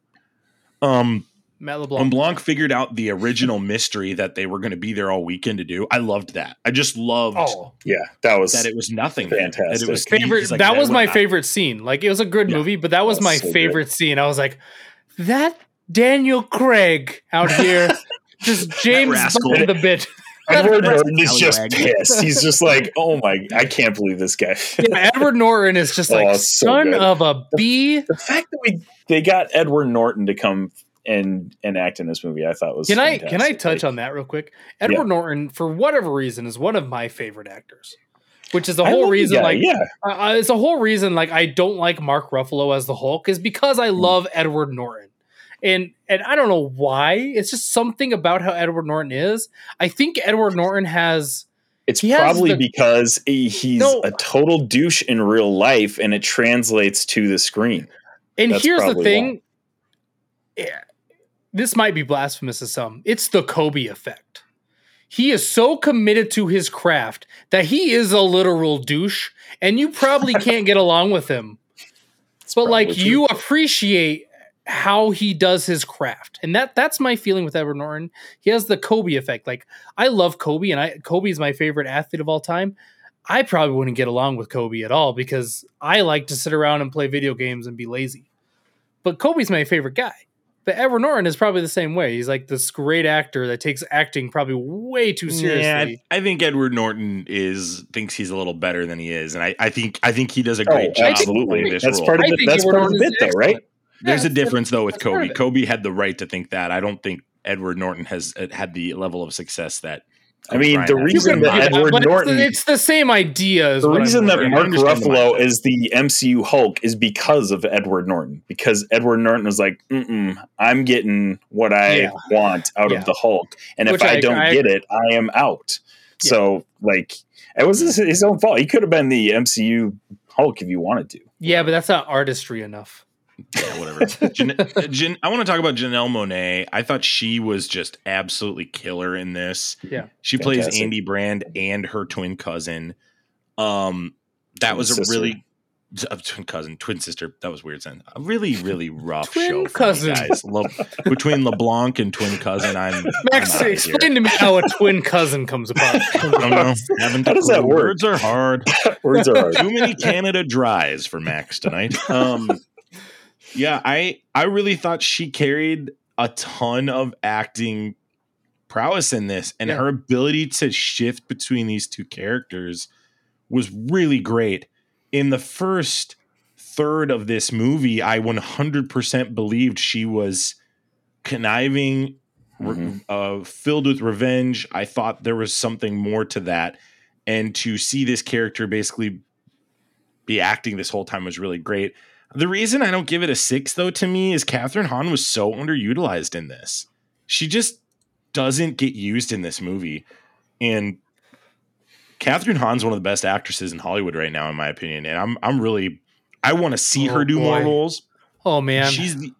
Um, Matt when LeBlanc. Blanc figured out the original mystery that they were going to be there all weekend to do, I loved that. I just loved Oh, Yeah, that was that it was nothing. That it Fantastic. was favorite. like, that was my not- favorite scene. Like it was a good Yeah. movie, but that was That was my so good. favorite scene. I was like, that Daniel Craig out here, just James. Bond the bit. Edward Norton is just pissed. He's just like, oh my, I can't believe this guy. Yeah, Edward Norton is just Oh, like so son good. of a b. the fact that we they got Edward Norton to come and and act in this movie, I thought was Can I can I touch Like, on that real quick? Edward Yeah. Norton, for whatever reason, is one of my favorite actors. Which is the whole the reason, guy, like, yeah, uh, uh, it's a whole reason, like, I don't like Mark Ruffalo as the Hulk, is because. I mm. love Edward Norton, and and I don't know why. It's just something about how Edward Norton is. I think Edward Norton has it's He probably the- because he- he's No. a total douche in real life, and it translates to the screen. And That's here's the thing. Yeah, this might be blasphemous to some. It's the Kobe effect. He is so committed to his craft that he is a literal douche, and you probably can't get along with him. It's But like true. you appreciate how he does his craft. And that that's my feeling with Edward Norton. He has the Kobe effect. Like I love Kobe and I Kobe is my favorite athlete of all time. I probably wouldn't get along with Kobe at all because I like to sit around and play video games and be lazy. But Kobe's my favorite guy. But Edward Norton is probably the same way. He's like this great actor that takes acting probably way too seriously. Yeah, I, I think Edward Norton is thinks he's a little better than he is, and I, I think I think he does a great Oh, job absolutely. playing this That's role. part of I the, that's Edward part of the bit, is though, right? excellent. There's a difference though with Kobe. Kobe had the right to think that. I don't think Edward Norton has uh, had the level of success that. I mean, Brian the reason You that could Edward but it's the- Norton- it's the, same idea. As The reason that worried Mark Ruffalo is the MCU Hulk is because of Edward Norton. Because Edward Norton is like, Mm-mm, "I'm getting what I Yeah. want out Yeah. of the Hulk, and Which if I, I- don't I get it, I am out." So, like, it was his, his own fault. He could have been the MCU Hulk if he wanted to. Yeah, but that's not artistry enough. Yeah, whatever. Jan- Jan- I want to talk about Janelle Monáe. I thought she was just absolutely killer in this. Yeah. She plays Andi Brand and her twin cousin. Um, that Twin was a sister. really uh, twin cousin, twin sister. That was weird. Saying a really, really rough Twin show. for cousin. guys. Le- between LeBlanc and twin cousin, I'm Max, I'm outta here. explain to me how a twin cousin comes about. I don't know. Haven't How does that work? Words are hard. Words are hard. Too many Canada dries for Max tonight. Um, yeah, I I really thought she carried a ton of acting prowess in this, and Yeah. her ability to shift between these two characters was really great. In the first third of this movie, I 100% believed she was conniving, Mhm. uh, filled with revenge. I thought there was something more to that. And to see this character basically be acting this whole time was really great. The reason I don't give it a six, though, to me, is Kathryn Hahn was so underutilized in this. She just doesn't get used in this movie. And Kathryn Hahn's one of the best actresses in Hollywood right now, in my opinion. And I'm I'm really I want to see Oh, her do more roles. Oh man, She's the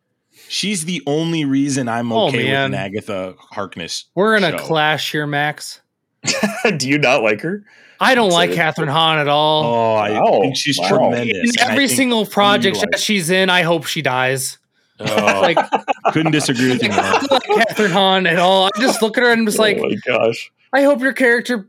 she's the only reason I'm Oh, okay with man. an Agatha Harkness. we're in a clash here, Max. Do you not like her? I don't like So- Kathryn Hahn at all. Oh, I Wow. think she's Wow. tremendous. in every single project that utilized. she's in, I hope she dies. Oh, Like, couldn't disagree with you. I don't like Kathryn Hahn at all. I just look at her and I'm just oh like, oh my gosh. I hope your character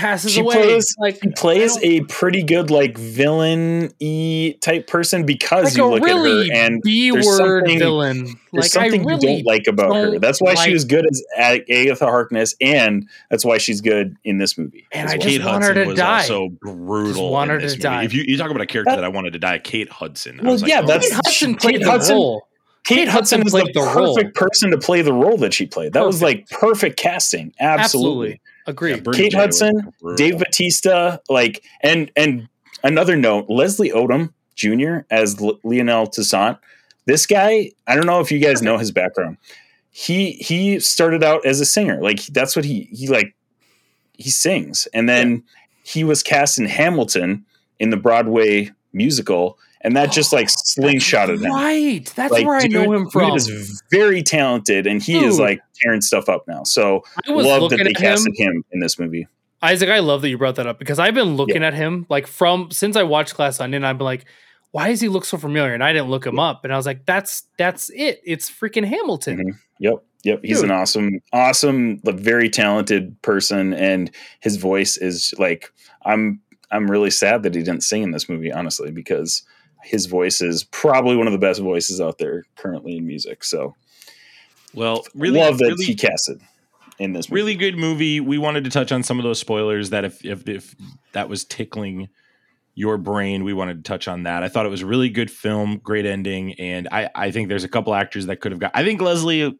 passes She away. plays- like He plays a pretty good like villain y type person because like you look really at her and B there's word something- villain. there's Like I something really you don't like about her. don't That's why she was good as A- Agatha Harkness, and that's why she's good in this movie. And as I well. just Kate want her Hudson to was die. also brutal. want in her this to movie. die. If you, you talk about a character That- that I wanted to die, Kate Hudson. I Well, was yeah, oh, that's- Kate Hudson Kate played the Hudson- role. Kate, Kate Hudson, Hudson is the played the role. perfect person to play the role that she played. That was like perfect casting. Absolutely. Absolutely. Agreed. Yeah, Kate Hudson. Dave Bautista, like, and and another note, Leslie Odom Jr. as L- Lionel Toussaint. This guy, I don't know if you guys know his background. He he started out as a singer, like that's what he he like. He sings, and then he was cast in Hamilton in the Broadway musical, and that just like slingshotted him. Right. That's Like, where I know him from. He is very talented, and he is like tearing stuff up now. So I was love that looking they at him. him in this movie. Isaac, I love that you brought that up because I've been looking at him like from since I watched Glass Onion. I've been like, why does he look so familiar? And I didn't look him up, and I was like, that's that's it. It's freaking Hamilton. Mhm. Yep. Yep. He's Dude. an awesome, awesome, like, very talented person. And his voice is like, I'm, I'm really sad that he didn't sing in this movie, honestly, because his voice is probably one of the best voices out there currently in music. So Well, really, love that really, he casted in this movie. really good movie. We wanted to touch on some of those spoilers that if if, if that was tickling your brain, we wanted to touch on that. I thought it was a really good film, great ending, and I I think there's a couple actors that could have got. I think Leslie.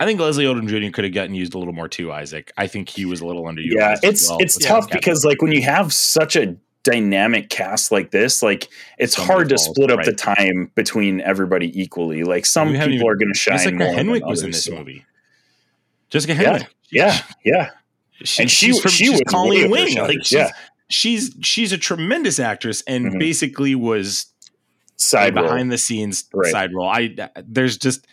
I think Leslie Odom Jr. could have gotten used a little more too, Isaac. I think he was a little underutilized. yeah, it's well it's tough because like when you have such a dynamic cast like this, like it's Somebody hard to falls, split up the time between everybody equally. Like some people even- are going to shine Jessica more. Henwick was in this so- movie. Jessica Yeah, Henwick. Yeah, yeah. She, And she- she's from, she was Colleen Wing. Like she's, yeah. she's she's a tremendous actress and Mhm. basically was Side behind the scenes Right. side role. I there's just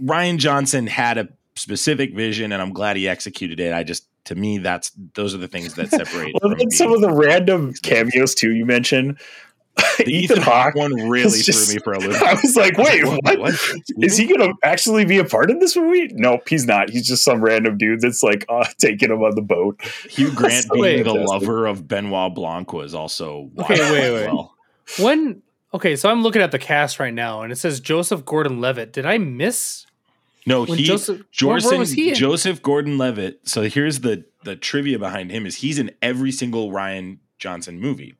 Rian Johnson had a specific vision and I'm glad he executed it. I just to me that's those are the things that separate. Well, from some of the random cameos too you mentioned. the Ethan Hawke. one really is just- threw me for a loop. I was like, wait, what? Is he going to actually be a part of this movie? Nope, he's not. He's just some random dude that's like uh, taking him on the boat. Hugh Grant So being the lover of Benoit Blanc was also Okay, wild wait, wait. well. When okay, so I'm looking at the cast right now, and it says Joseph Gordon-Levitt. Did I miss No, when he Joseph? Jorson, where was he? in? Joseph Gordon-Levitt. So here's the the trivia behind him is he's in every single Rian Johnson movie.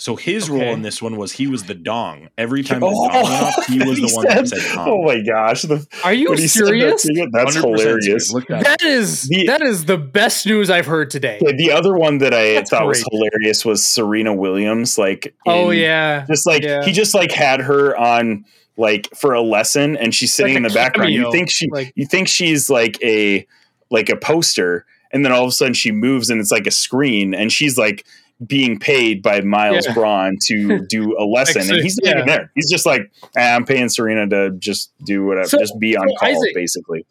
So his role in this one was he was the dong. Every time the Oh, dong went off, he was the one that said dong. Oh my gosh. The, Are you when he said that serious? that's hilarious. Look. That is The- that is the best news I've heard today. Yeah, the other one that I That's thought was hilarious was Serena Williams. Like, oh yeah, just like Yeah. he just like had her on like for a lesson, and she's sitting Like in the background. You think she, like- you think she's like a like a poster, and then all of a sudden she moves, and it's like a screen, and she's like being paid by Miles Yeah. Bron to do a lesson, and he's not even there. He's just like, "Ah, I'm paying Serena to just do whatever, So- just be on so call, Isaac- basically.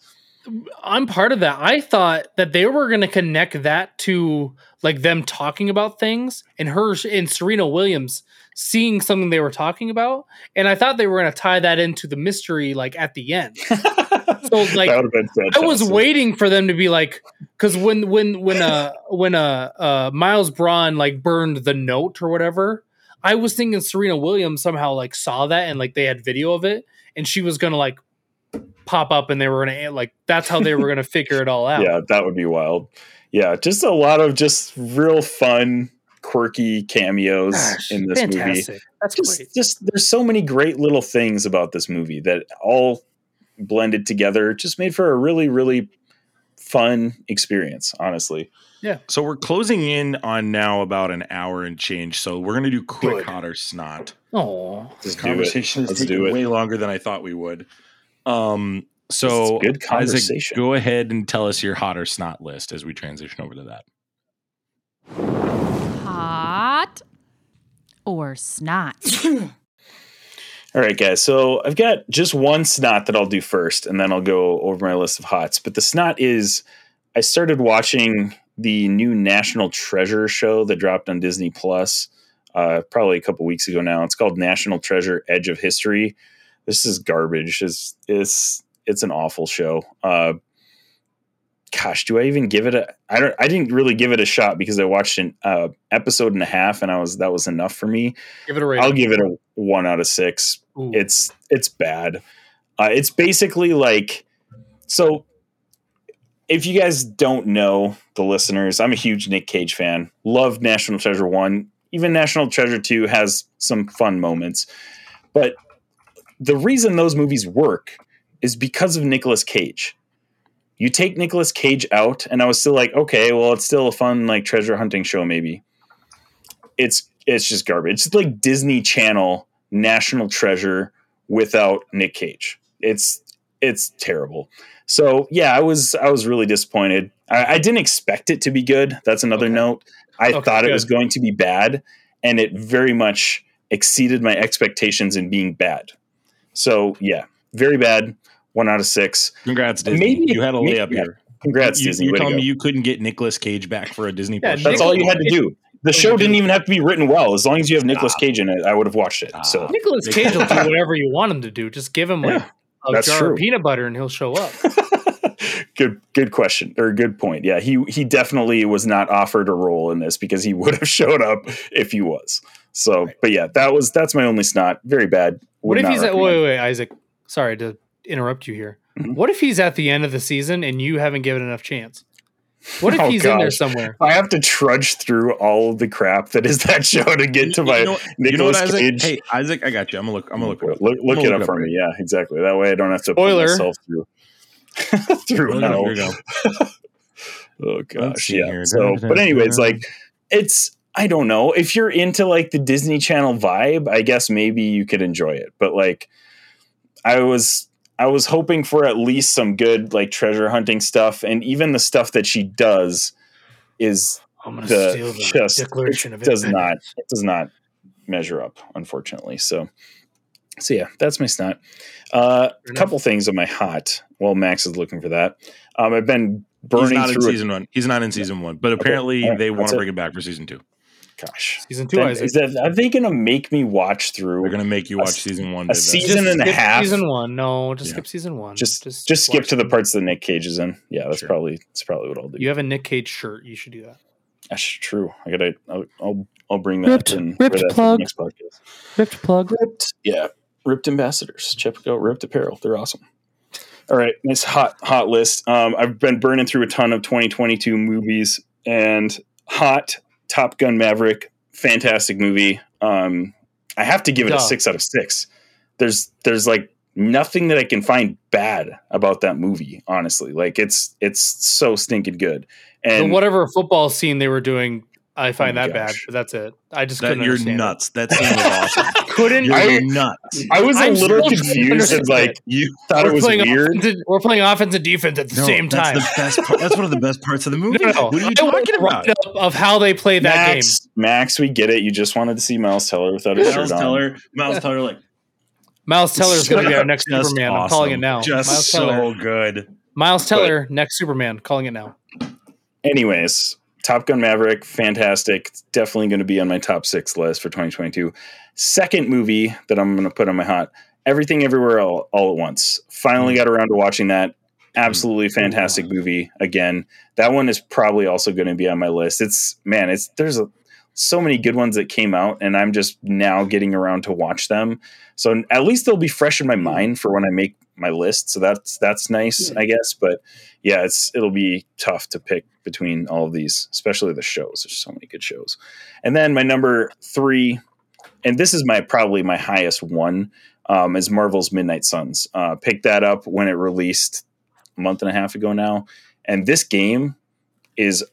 I'm part of that. I thought that they were going to connect that to like them talking about things and her and Serena Williams seeing something they were talking about, and I thought they were going to tie that into the mystery like at the end. So like that been. I was waiting for them to be like, because when when when uh when uh uh Miles Bron like burned the note or whatever, I was thinking Serena Williams somehow like saw that and like they had video of it, and she was gonna like pop up and they were gonna like that's how they were gonna figure it all out. Yeah, that would be wild. Yeah, just a lot of just real fun, quirky cameos Gosh, in this movie. That's Just, great. just there's so many great little things about this movie that all blended together just made for a really, really fun experience. Honestly, Yeah. So we're closing in on now about an hour and change. So we're gonna do quick Good. hot or snot. Oh, This Let's conversation is taking way longer than I thought we would. Um, so It's good Isaac, conversation. go ahead and tell us your hot or snot list as we transition over to that. Or snot? All right, guys. So I've got just one snot that I'll do first, and then I'll go over my list of hots. But the snot is I started watching the new National Treasure show that dropped on Disney Plus uh, probably a couple weeks ago now. It's called National Treasure Edge of History. this is garbage. It's it's it's an awful show. Uh, gosh, do I even give it a? I don't. I didn't really give it a shot because I watched an uh, episode and a half, and I was that was enough for me. Give it a rating. I'll give it a one out of six. Ooh. It's it's bad. Uh, it's basically like so. If you guys don't know the listeners, I'm a huge Nick Cage fan. Love National Treasure one. Even National Treasure two has some fun moments, but the reason those movies work is because of Nicolas Cage. You take Nicolas Cage out, and I was still like, okay, well, it's still a fun like treasure hunting show, maybe. It's it's just garbage. It's like Disney Channel National Treasure without Nick Cage. It's it's terrible. So yeah, I was I was really disappointed. I, I didn't expect it to be good. That's another Okay. note. I Okay, thought it was going to be bad, and it very much exceeded my expectations in being bad. So yeah, very bad. One out of six. Congrats, Disney. Maybe- you had a maybe- layup yeah. here. Congrats, you, Disney. You're telling me you couldn't get Nicolas Cage back for a Disney Yeah, Plus That's all you had to do. The oh, show didn't even have to be written well. As long as you have Nicolas Stop. Cage in it, I would have watched it. So ah. Stop. Nicolas Cage will do whatever you want him to do. Just give him like Yeah, a that's jar true. of peanut butter and he'll show up. good good question or good point. Yeah, he he definitely was not offered a role in this because he would have showed up if he was. So, but yeah, that was that's my only snot. Very bad. What if he's at recommend. wait, wait, wait, Isaac? Sorry to interrupt you here. Mhm. What if he's at the end of the season and you haven't given enough chance? What if Oh, he's in there somewhere? I have to trudge through all of the crap that is that show to get to You- my you know, you know what, Isaac? Cage. Hey, Isaac, I got you. I'm gonna look. I'm gonna look. it look, look I'm it gonna up look for it me. Yeah, exactly. That way I don't have to Spoiler. put myself through through Look hell. Go. Oh gosh, yeah. here. So, but anyways, like it's I don't know if you're into like the Disney Channel vibe. I guess maybe you could enjoy it, but like I was I was hoping for at least some good like treasure hunting stuff, and even the stuff that she does is I'm gonna the steal the just Declaration of does not it does not measure up, unfortunately. So, so yeah, that's my snot. Uh, a enough. couple things on my hot. Well, Max is looking for that, um, I've been He's burning not in through. it. season one. He's not in season one, but apparently All right, they want to bring it back for season two. Gosh, Season two, Then Isaac. is that, are they going to make me watch through? They're gonna make you watch s- season one. a to the- season and a half? Season one. No, just Yeah. skip season one. just just, just skip to the parts that Nick Cage is in. Yeah, that's Sure. probably that's probably what I'll do. You have a Nick Cage shirt. You should do that. That's true. I gotta. I'll I'll, I'll bring that Ripped- in ripped that plug. next podcast. Ripped plug. Ripped, yeah, ripped ambassadors. Check out Ripped Apparel. They're awesome. All right, nice hot hot list. Um, I've been burning through a ton of 2022 movies, and hot Top Gun Maverick, fantastic movie. Um, I have to give it Duh. a six out of six. There's there's like nothing that I can find bad about that movie. Honestly, like it's it's so stinking good. The And whatever football scene they were doing, I find oh my that bad. But that's it. I just that couldn't you're understand it. nuts. That scene was awesome. Couldn't. You're I- nuts. I was a I'm little still confused and like it. You thought we're it was playing weird. Offense and, we're playing offense and defense at the No, same time. That's the best. Part. That's one of the best parts of the movie. No, no, What are you I talking about? write-up of how they play that game. Max, Max, we get it. You just wanted to see Miles Teller without his Miles shirt on. Teller. Miles Teller. Like Miles Teller is going to be our next just Superman. I'm calling it now. Just Miles so Teller. good. Miles Teller, next Superman. Calling it now. Anyways, Top Gun Maverick, fantastic. It's definitely going to be on my top six list for 2022. Second movie that I'm going to put on my hot Everything Everywhere All, All at Once. Finally hmm. got around to watching that. Hmm. Absolutely fantastic movie. Again, that one is probably also going to be on my list. It's man, it's there's a, so many good ones that came out, and I'm just now getting around to watch them. So at least they'll be fresh in my hmm. mind for when I make my list. So that's that's nice, I guess. But yeah, it's it'll be tough to pick between all of these, especially the shows. There's so many good shows. And then my number three, and this is my probably my highest one, um, is Marvel's Midnight Suns. Uh, picked that up when it released a month and a half ago now, and this game is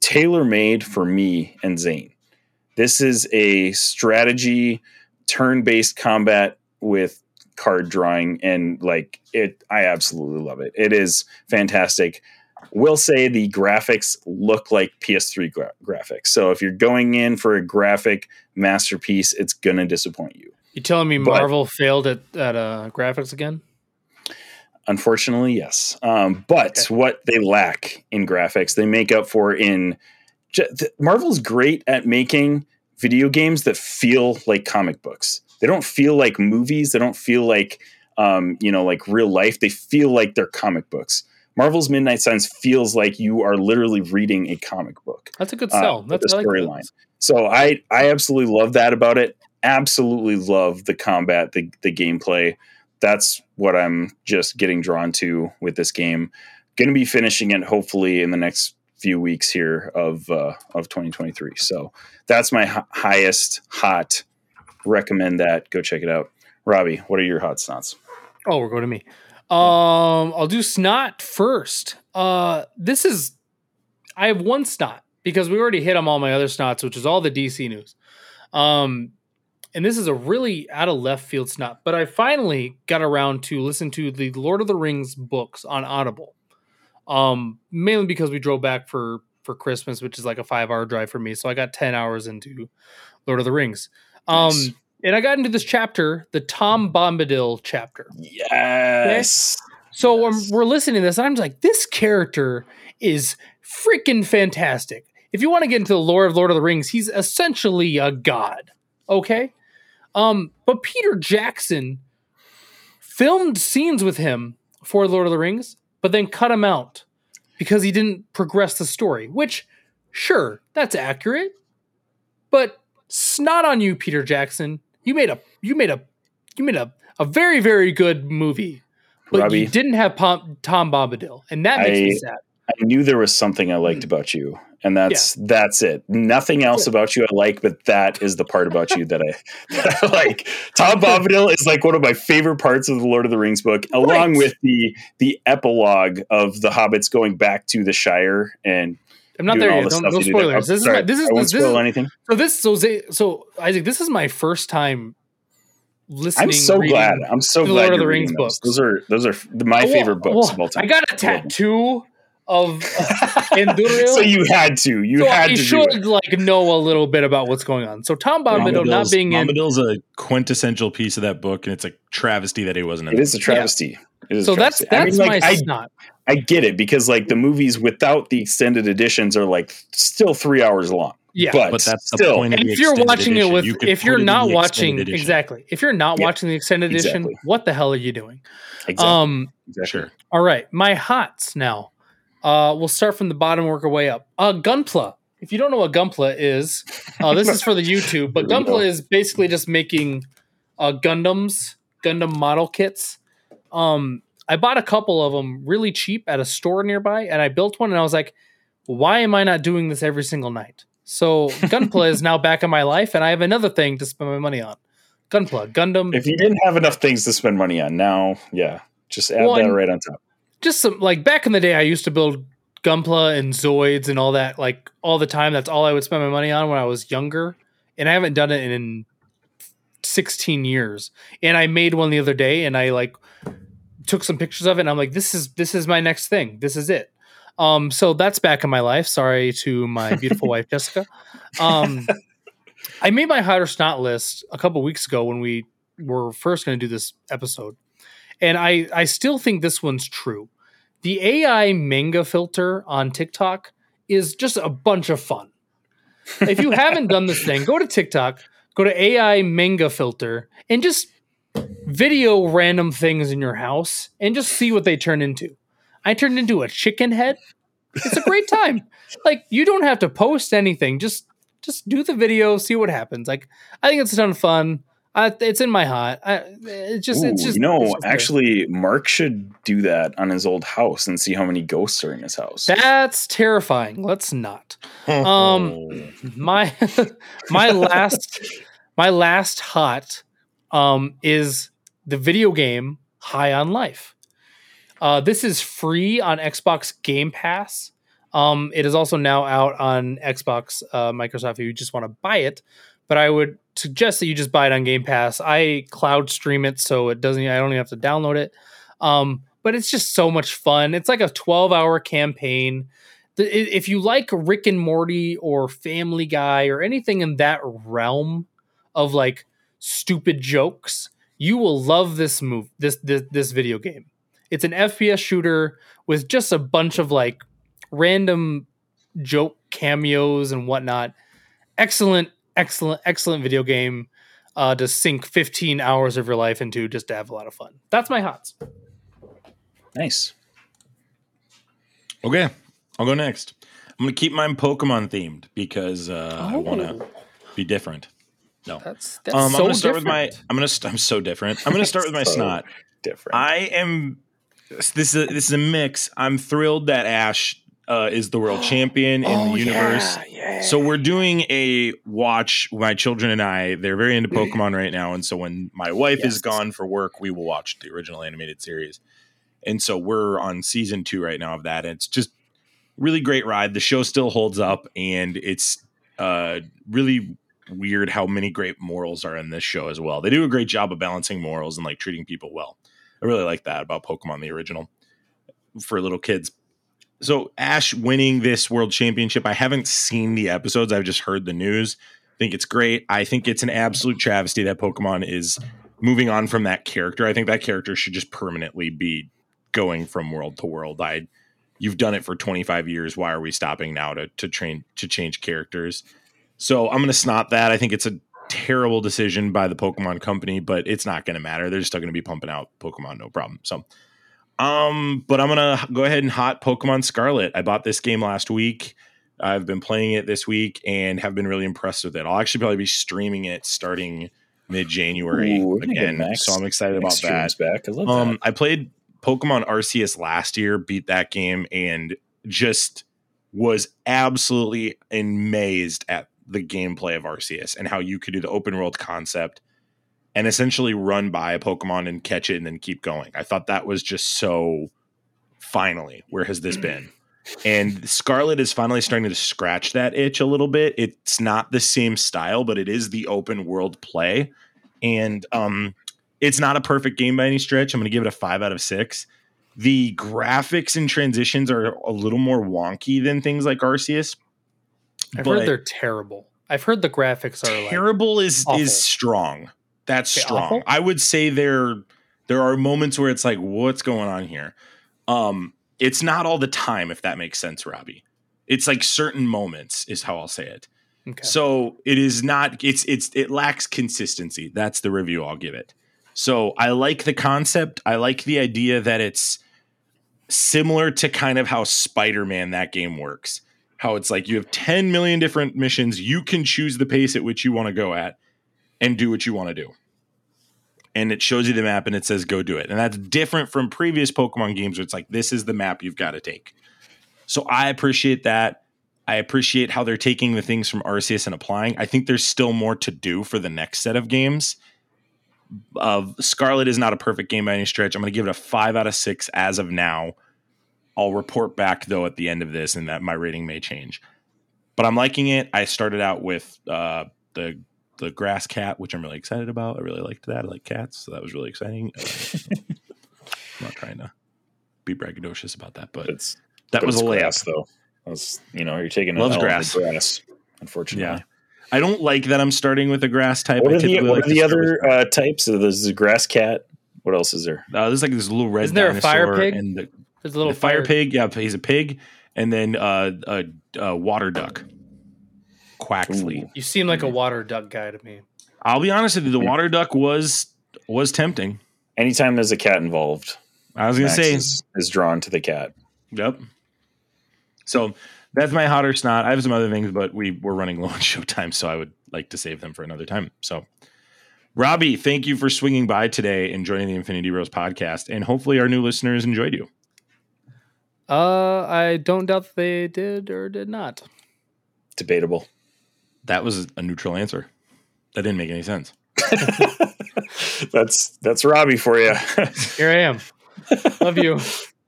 tailor made for me and Zane. This is a strategy turn based combat with card drawing and like it i absolutely love it. It is fantastic. We'll say the graphics look like ps3 gra- graphics. So if you're going in for a graphic masterpiece it's gonna disappoint you. You telling me But- Marvel failed at at uh, graphics again? unfortunately yes. Um, but Okay. what they lack in graphics they make up for in marvel's great at making video games that feel like comic books they don't feel like movies they don't feel like um, you know, like real life. They feel like they're comic books. Marvel's Midnight Suns feels like you are literally reading a comic book. That's a good uh, sell. with That's the I like storyline. So I I absolutely love that about it. Absolutely love the combat, the the gameplay. That's what I'm just getting drawn to with this game. Going to be finishing it hopefully in the next few weeks here of uh, of 2023. So that's my hi- highest hot. Recommend that. Go check it out. Robbie, what are your hot snots? Oh, we're going to me. Um, I'll do snot first. Uh, this is I have one snot because we already hit on all my other snots, which is all the DC news. Um, and this is a really out of left field snot, but I finally got around to listen to the Lord of the Rings books on Audible. Um, mainly because we drove back for for Christmas, which is like a five hour drive for me, so I got ten hours into Lord of the Rings. Um, Nice. and I got into this chapter, the Tom Bombadil chapter. Yes. So um, Yes. we're listening to this, and I'm just like, this character is freaking fantastic. If you want to get into the lore of Lord of the Rings, he's essentially a god. Okay. Um, but Peter Jackson filmed scenes with him for Lord of the Rings, but then cut him out because he didn't progress the story. Which, sure, that's accurate, but snot on you, Peter Jackson. You made a you made a you made a, a very very good movie, but Robbie. you didn't have Pom- Tom Bombadil, and that makes me I- sad. I knew there was something I liked mm. about you, and that's that's it. Nothing else about you I like, but that is the part about you that I, that I like. Tom Bombadil is like one of my favorite parts of the Lord of the Rings book, along with the the epilogue of the hobbits going back to the Shire and I'm not doing there yet. the Don't, no you did there. spoilers. Oh, This is my, this is I won't this, this spoil is anything. so this so Zay- so Isaac. This is my first time listening. I'm so reading- glad. I'm so glad Lord of the Rings those. books. Those are those are my Well, favorite books well, of all time. I got a Love them. tattoo of Andúril. so you had to. You so had I to do should it. like know a little bit about what's going on. So Tom Bombadil not Bombadil's- being in Bombadil's a quintessential piece of that book, and it's a travesty that he wasn't in. It it. is a travesty. It is a so that's travesty. I that's mean, like, my I snot. I get it because like the movies without the extended editions are like still three hours long. Yeah. but, But that's the still, point of And the if you're watching edition. it with You if you're not watching edition. exactly if you're not Yeah, watching the extended edition what the hell are you doing Exactly. um exactly. Sure. all right my hots now uh we'll start from the bottom work our way up uh gunpla if you don't know what gunpla is uh this is for the youtube but Here we go. gunpla is basically just making uh gundams gundam model kits um i bought a couple of them really cheap at a store nearby and i built one and i was like why am i not doing this every single night? So gunpla is now back in my life and i have another thing to spend my money on. Gunpla gundam. If you didn't have enough things to spend money on, now yeah, just add Well, that right on top. just some like back in the day i used to build gunpla and zoids and all that like all the time. That's all i would spend my money on when i was younger and i haven't done it in 16 years. And i made one the other day and i like took some pictures of it and i'm like this is this is my next thing. This is it. Um so that's back in my life. Sorry to my beautiful wife jessica. Um i made my hot or snot list a couple weeks ago when we were first going to do this episode and i i still think this one's true. The ai manga filter on tiktok is just a bunch of fun. If you haven't done this thing go to tiktok go to ai manga filter and just video random things in your house and just see what they turn into. I turned into a chicken head. It's a great time. Like you don't have to post anything. Just just do the video see what happens. Like i think it's a ton of fun. I, it's in my hot I, it's just it's just you know, just there. actually, Mark should do that on his old house and see how many ghosts are in his house. that's terrifying. Let's not. Um, my my last my last hot um is the video game High on Life. Uh, this is free on Xbox Game Pass. Um, it is also now out on Xbox, uh, Microsoft. If you just want to buy it, but I would suggest that you just buy it on Game Pass. I cloud stream it, so it doesn't. I don't even have to download it. Um, but it's just so much fun. It's like a twelve-hour campaign. The, if you like Rick and Morty or Family Guy or anything in that realm of like stupid jokes, you will love this move. This this this video game. It's an FPS shooter with just a bunch of like random joke cameos and whatnot. Excellent, excellent, excellent video game. uh, to sink 15 hours of your life into just to have a lot of fun. That's my hots. Nice. Okay, I'll go next. I'm gonna keep mine Pokemon themed because uh, I want to be different. No, That's that's um, so I'm gonna start with my. I'm gonna. St- I'm so different. I'm gonna start with my So snot. Different. I am. This is a, this is a mix. I'm thrilled that Ash uh, is the world champion in Oh, the universe. Yeah, yeah. So we're doing a watch. My children and I, they're very into Pokemon right now, and so when my wife is gone for work, we will watch the original animated series. And so we're on season two right now of that, and it's just really great ride. The show still holds up, and it's uh, really weird how many great morals are in this show as well. They do a great job of balancing morals and like treating people well. I really like that about Pokemon the original for little kids so Ash winning this world championship, I haven't seen the episodes. I've just heard the news. I think it's great. I think it's an absolute travesty that Pokemon is moving on from that character. I think that character should just permanently be going from world to world. I you've done it for 25 years. Why are we stopping now to to train to change characters? So I'm gonna snot that. I think it's a terrible decision by the Pokemon company, but it's not gonna matter. They're still gonna be pumping out Pokemon, no problem. So um, but I'm gonna go ahead and hot Pokemon Scarlet. I bought this game last week. I've been playing it this week and have been really impressed with it. I'll actually probably be streaming it starting mid January Ooh, we're gonna get again. Max- so I'm excited about that. Back. I love Um, that. I played Pokemon Arceus last year, beat that game, and just was absolutely amazed at the gameplay of Arceus and how you could do the open world concept and essentially run by a Pokemon and catch it and then keep going. I thought that was just so finally, where has this been? And Scarlet is finally starting to scratch that itch a little bit. It's not the same style, but it is the open world play. And um it's not a perfect game by any stretch. I'm going to give it a 5 out of 6. The graphics and transitions are a little more wonky than things like Arceus. I've but- heard they're terrible. I've heard the graphics are like terrible is awful. is strong. That's Okay, strong. awful? I would say there there are moments where it's like, what's going on here? Um, it's not all the time, if that makes sense, Robbie. It's like certain moments is how I'll say it. okay. So it is not. It's it's it lacks consistency. That's the review I'll give it. So I like the concept. I like the idea that it's similar to kind of how Spider-Man that game works. How it's like you have 10 million different missions. You can choose the pace at which you want to go at and do what you want to do. And it shows you the map and it says go do it. And that's different from previous Pokemon games where it's like this is the map you've got to take. So I appreciate that. I appreciate how they're taking the things from Arceus and applying. I think there's still more to do for the next set of games. Uh, Scarlet is not a perfect game by any stretch. I'm going to give it a five out of six as of now. I'll report back though at the end of this, and that my rating may change. But I'm liking it. I started out with uh, the the grass cat, which I'm really excited about. I really liked that. I like cats, so that was really exciting. Uh, I'm not trying to be braggadocious about that, but It's that but was it's a layup. grass though. That's, you know, you're taking Loves an L on grass. grass. Unfortunately. Yeah. I don't like that I'm starting with a grass type. What are the, typically what like are the other uh, types? So there's the grass cat. What else is there? Uh, there's like this little red Isn't there a fire pig? and the, There's a little the fire pig. Yeah, he's a pig, and then uh, a, a water duck, Quaxly. Ooh. You seem like a water duck guy to me. I'll be honest with you, the water duck was was tempting. Anytime there's a cat involved, I was gonna Max say, is, is drawn to the cat. yep. So that's my hot or snot. I have some other things, but we we're running low on showtime, so I would like to save them for another time. So. Robbie, thank you for swinging by today and joining the Infinity Bros podcast. And hopefully, our new listeners enjoyed you. Uh, I don't doubt that they did or did not. Debatable. That was a neutral answer. That didn't make any sense. that's that's Robbie for you. Here I am. love you.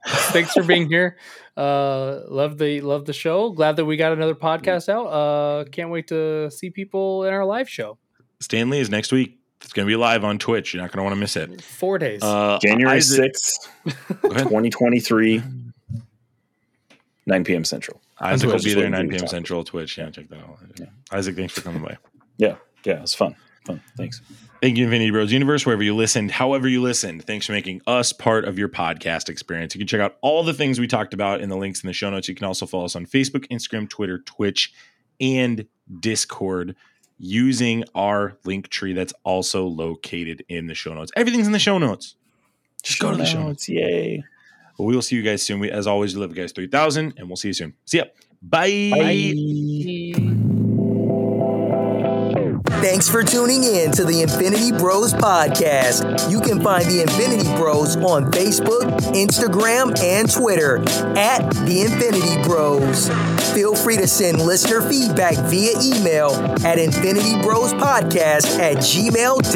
Thanks for being here. Uh, love the love the show. Glad that we got another podcast out. Uh, can't wait to see people in our live show. Stanley is next week. It's going to be live on Twitch. You're not going to want to miss it. Four days. Uh, January Isaac, sixth, twenty twenty three, nine p.m. Central. Isaac will be there 9 p.m. Central Twitch. Yeah, check that out. Isaac, thanks for coming by. Yeah, yeah, it's fun. Fun. Thanks. Thank you, Infinity Bros Universe, wherever you listened, however you listened. Thanks for making us part of your podcast experience. You can check out all the things we talked about in the links in the show notes. You can also follow us on Facebook, Instagram, Twitter, Twitch, and Discord. using our link tree that's also located in the show notes. Everything's in the show notes. Just go to the show notes. Yay. But we will see you guys soon. We, as always, we love you guys 3000, and we'll see you soon. See ya. Bye. Thanks for tuning in to the Infinity Bros podcast. You can find the Infinity Bros on Facebook, Instagram, and Twitter at the Infinity Bros. Feel free to send listener feedback via email at infinitybrospodcast at gmail.com.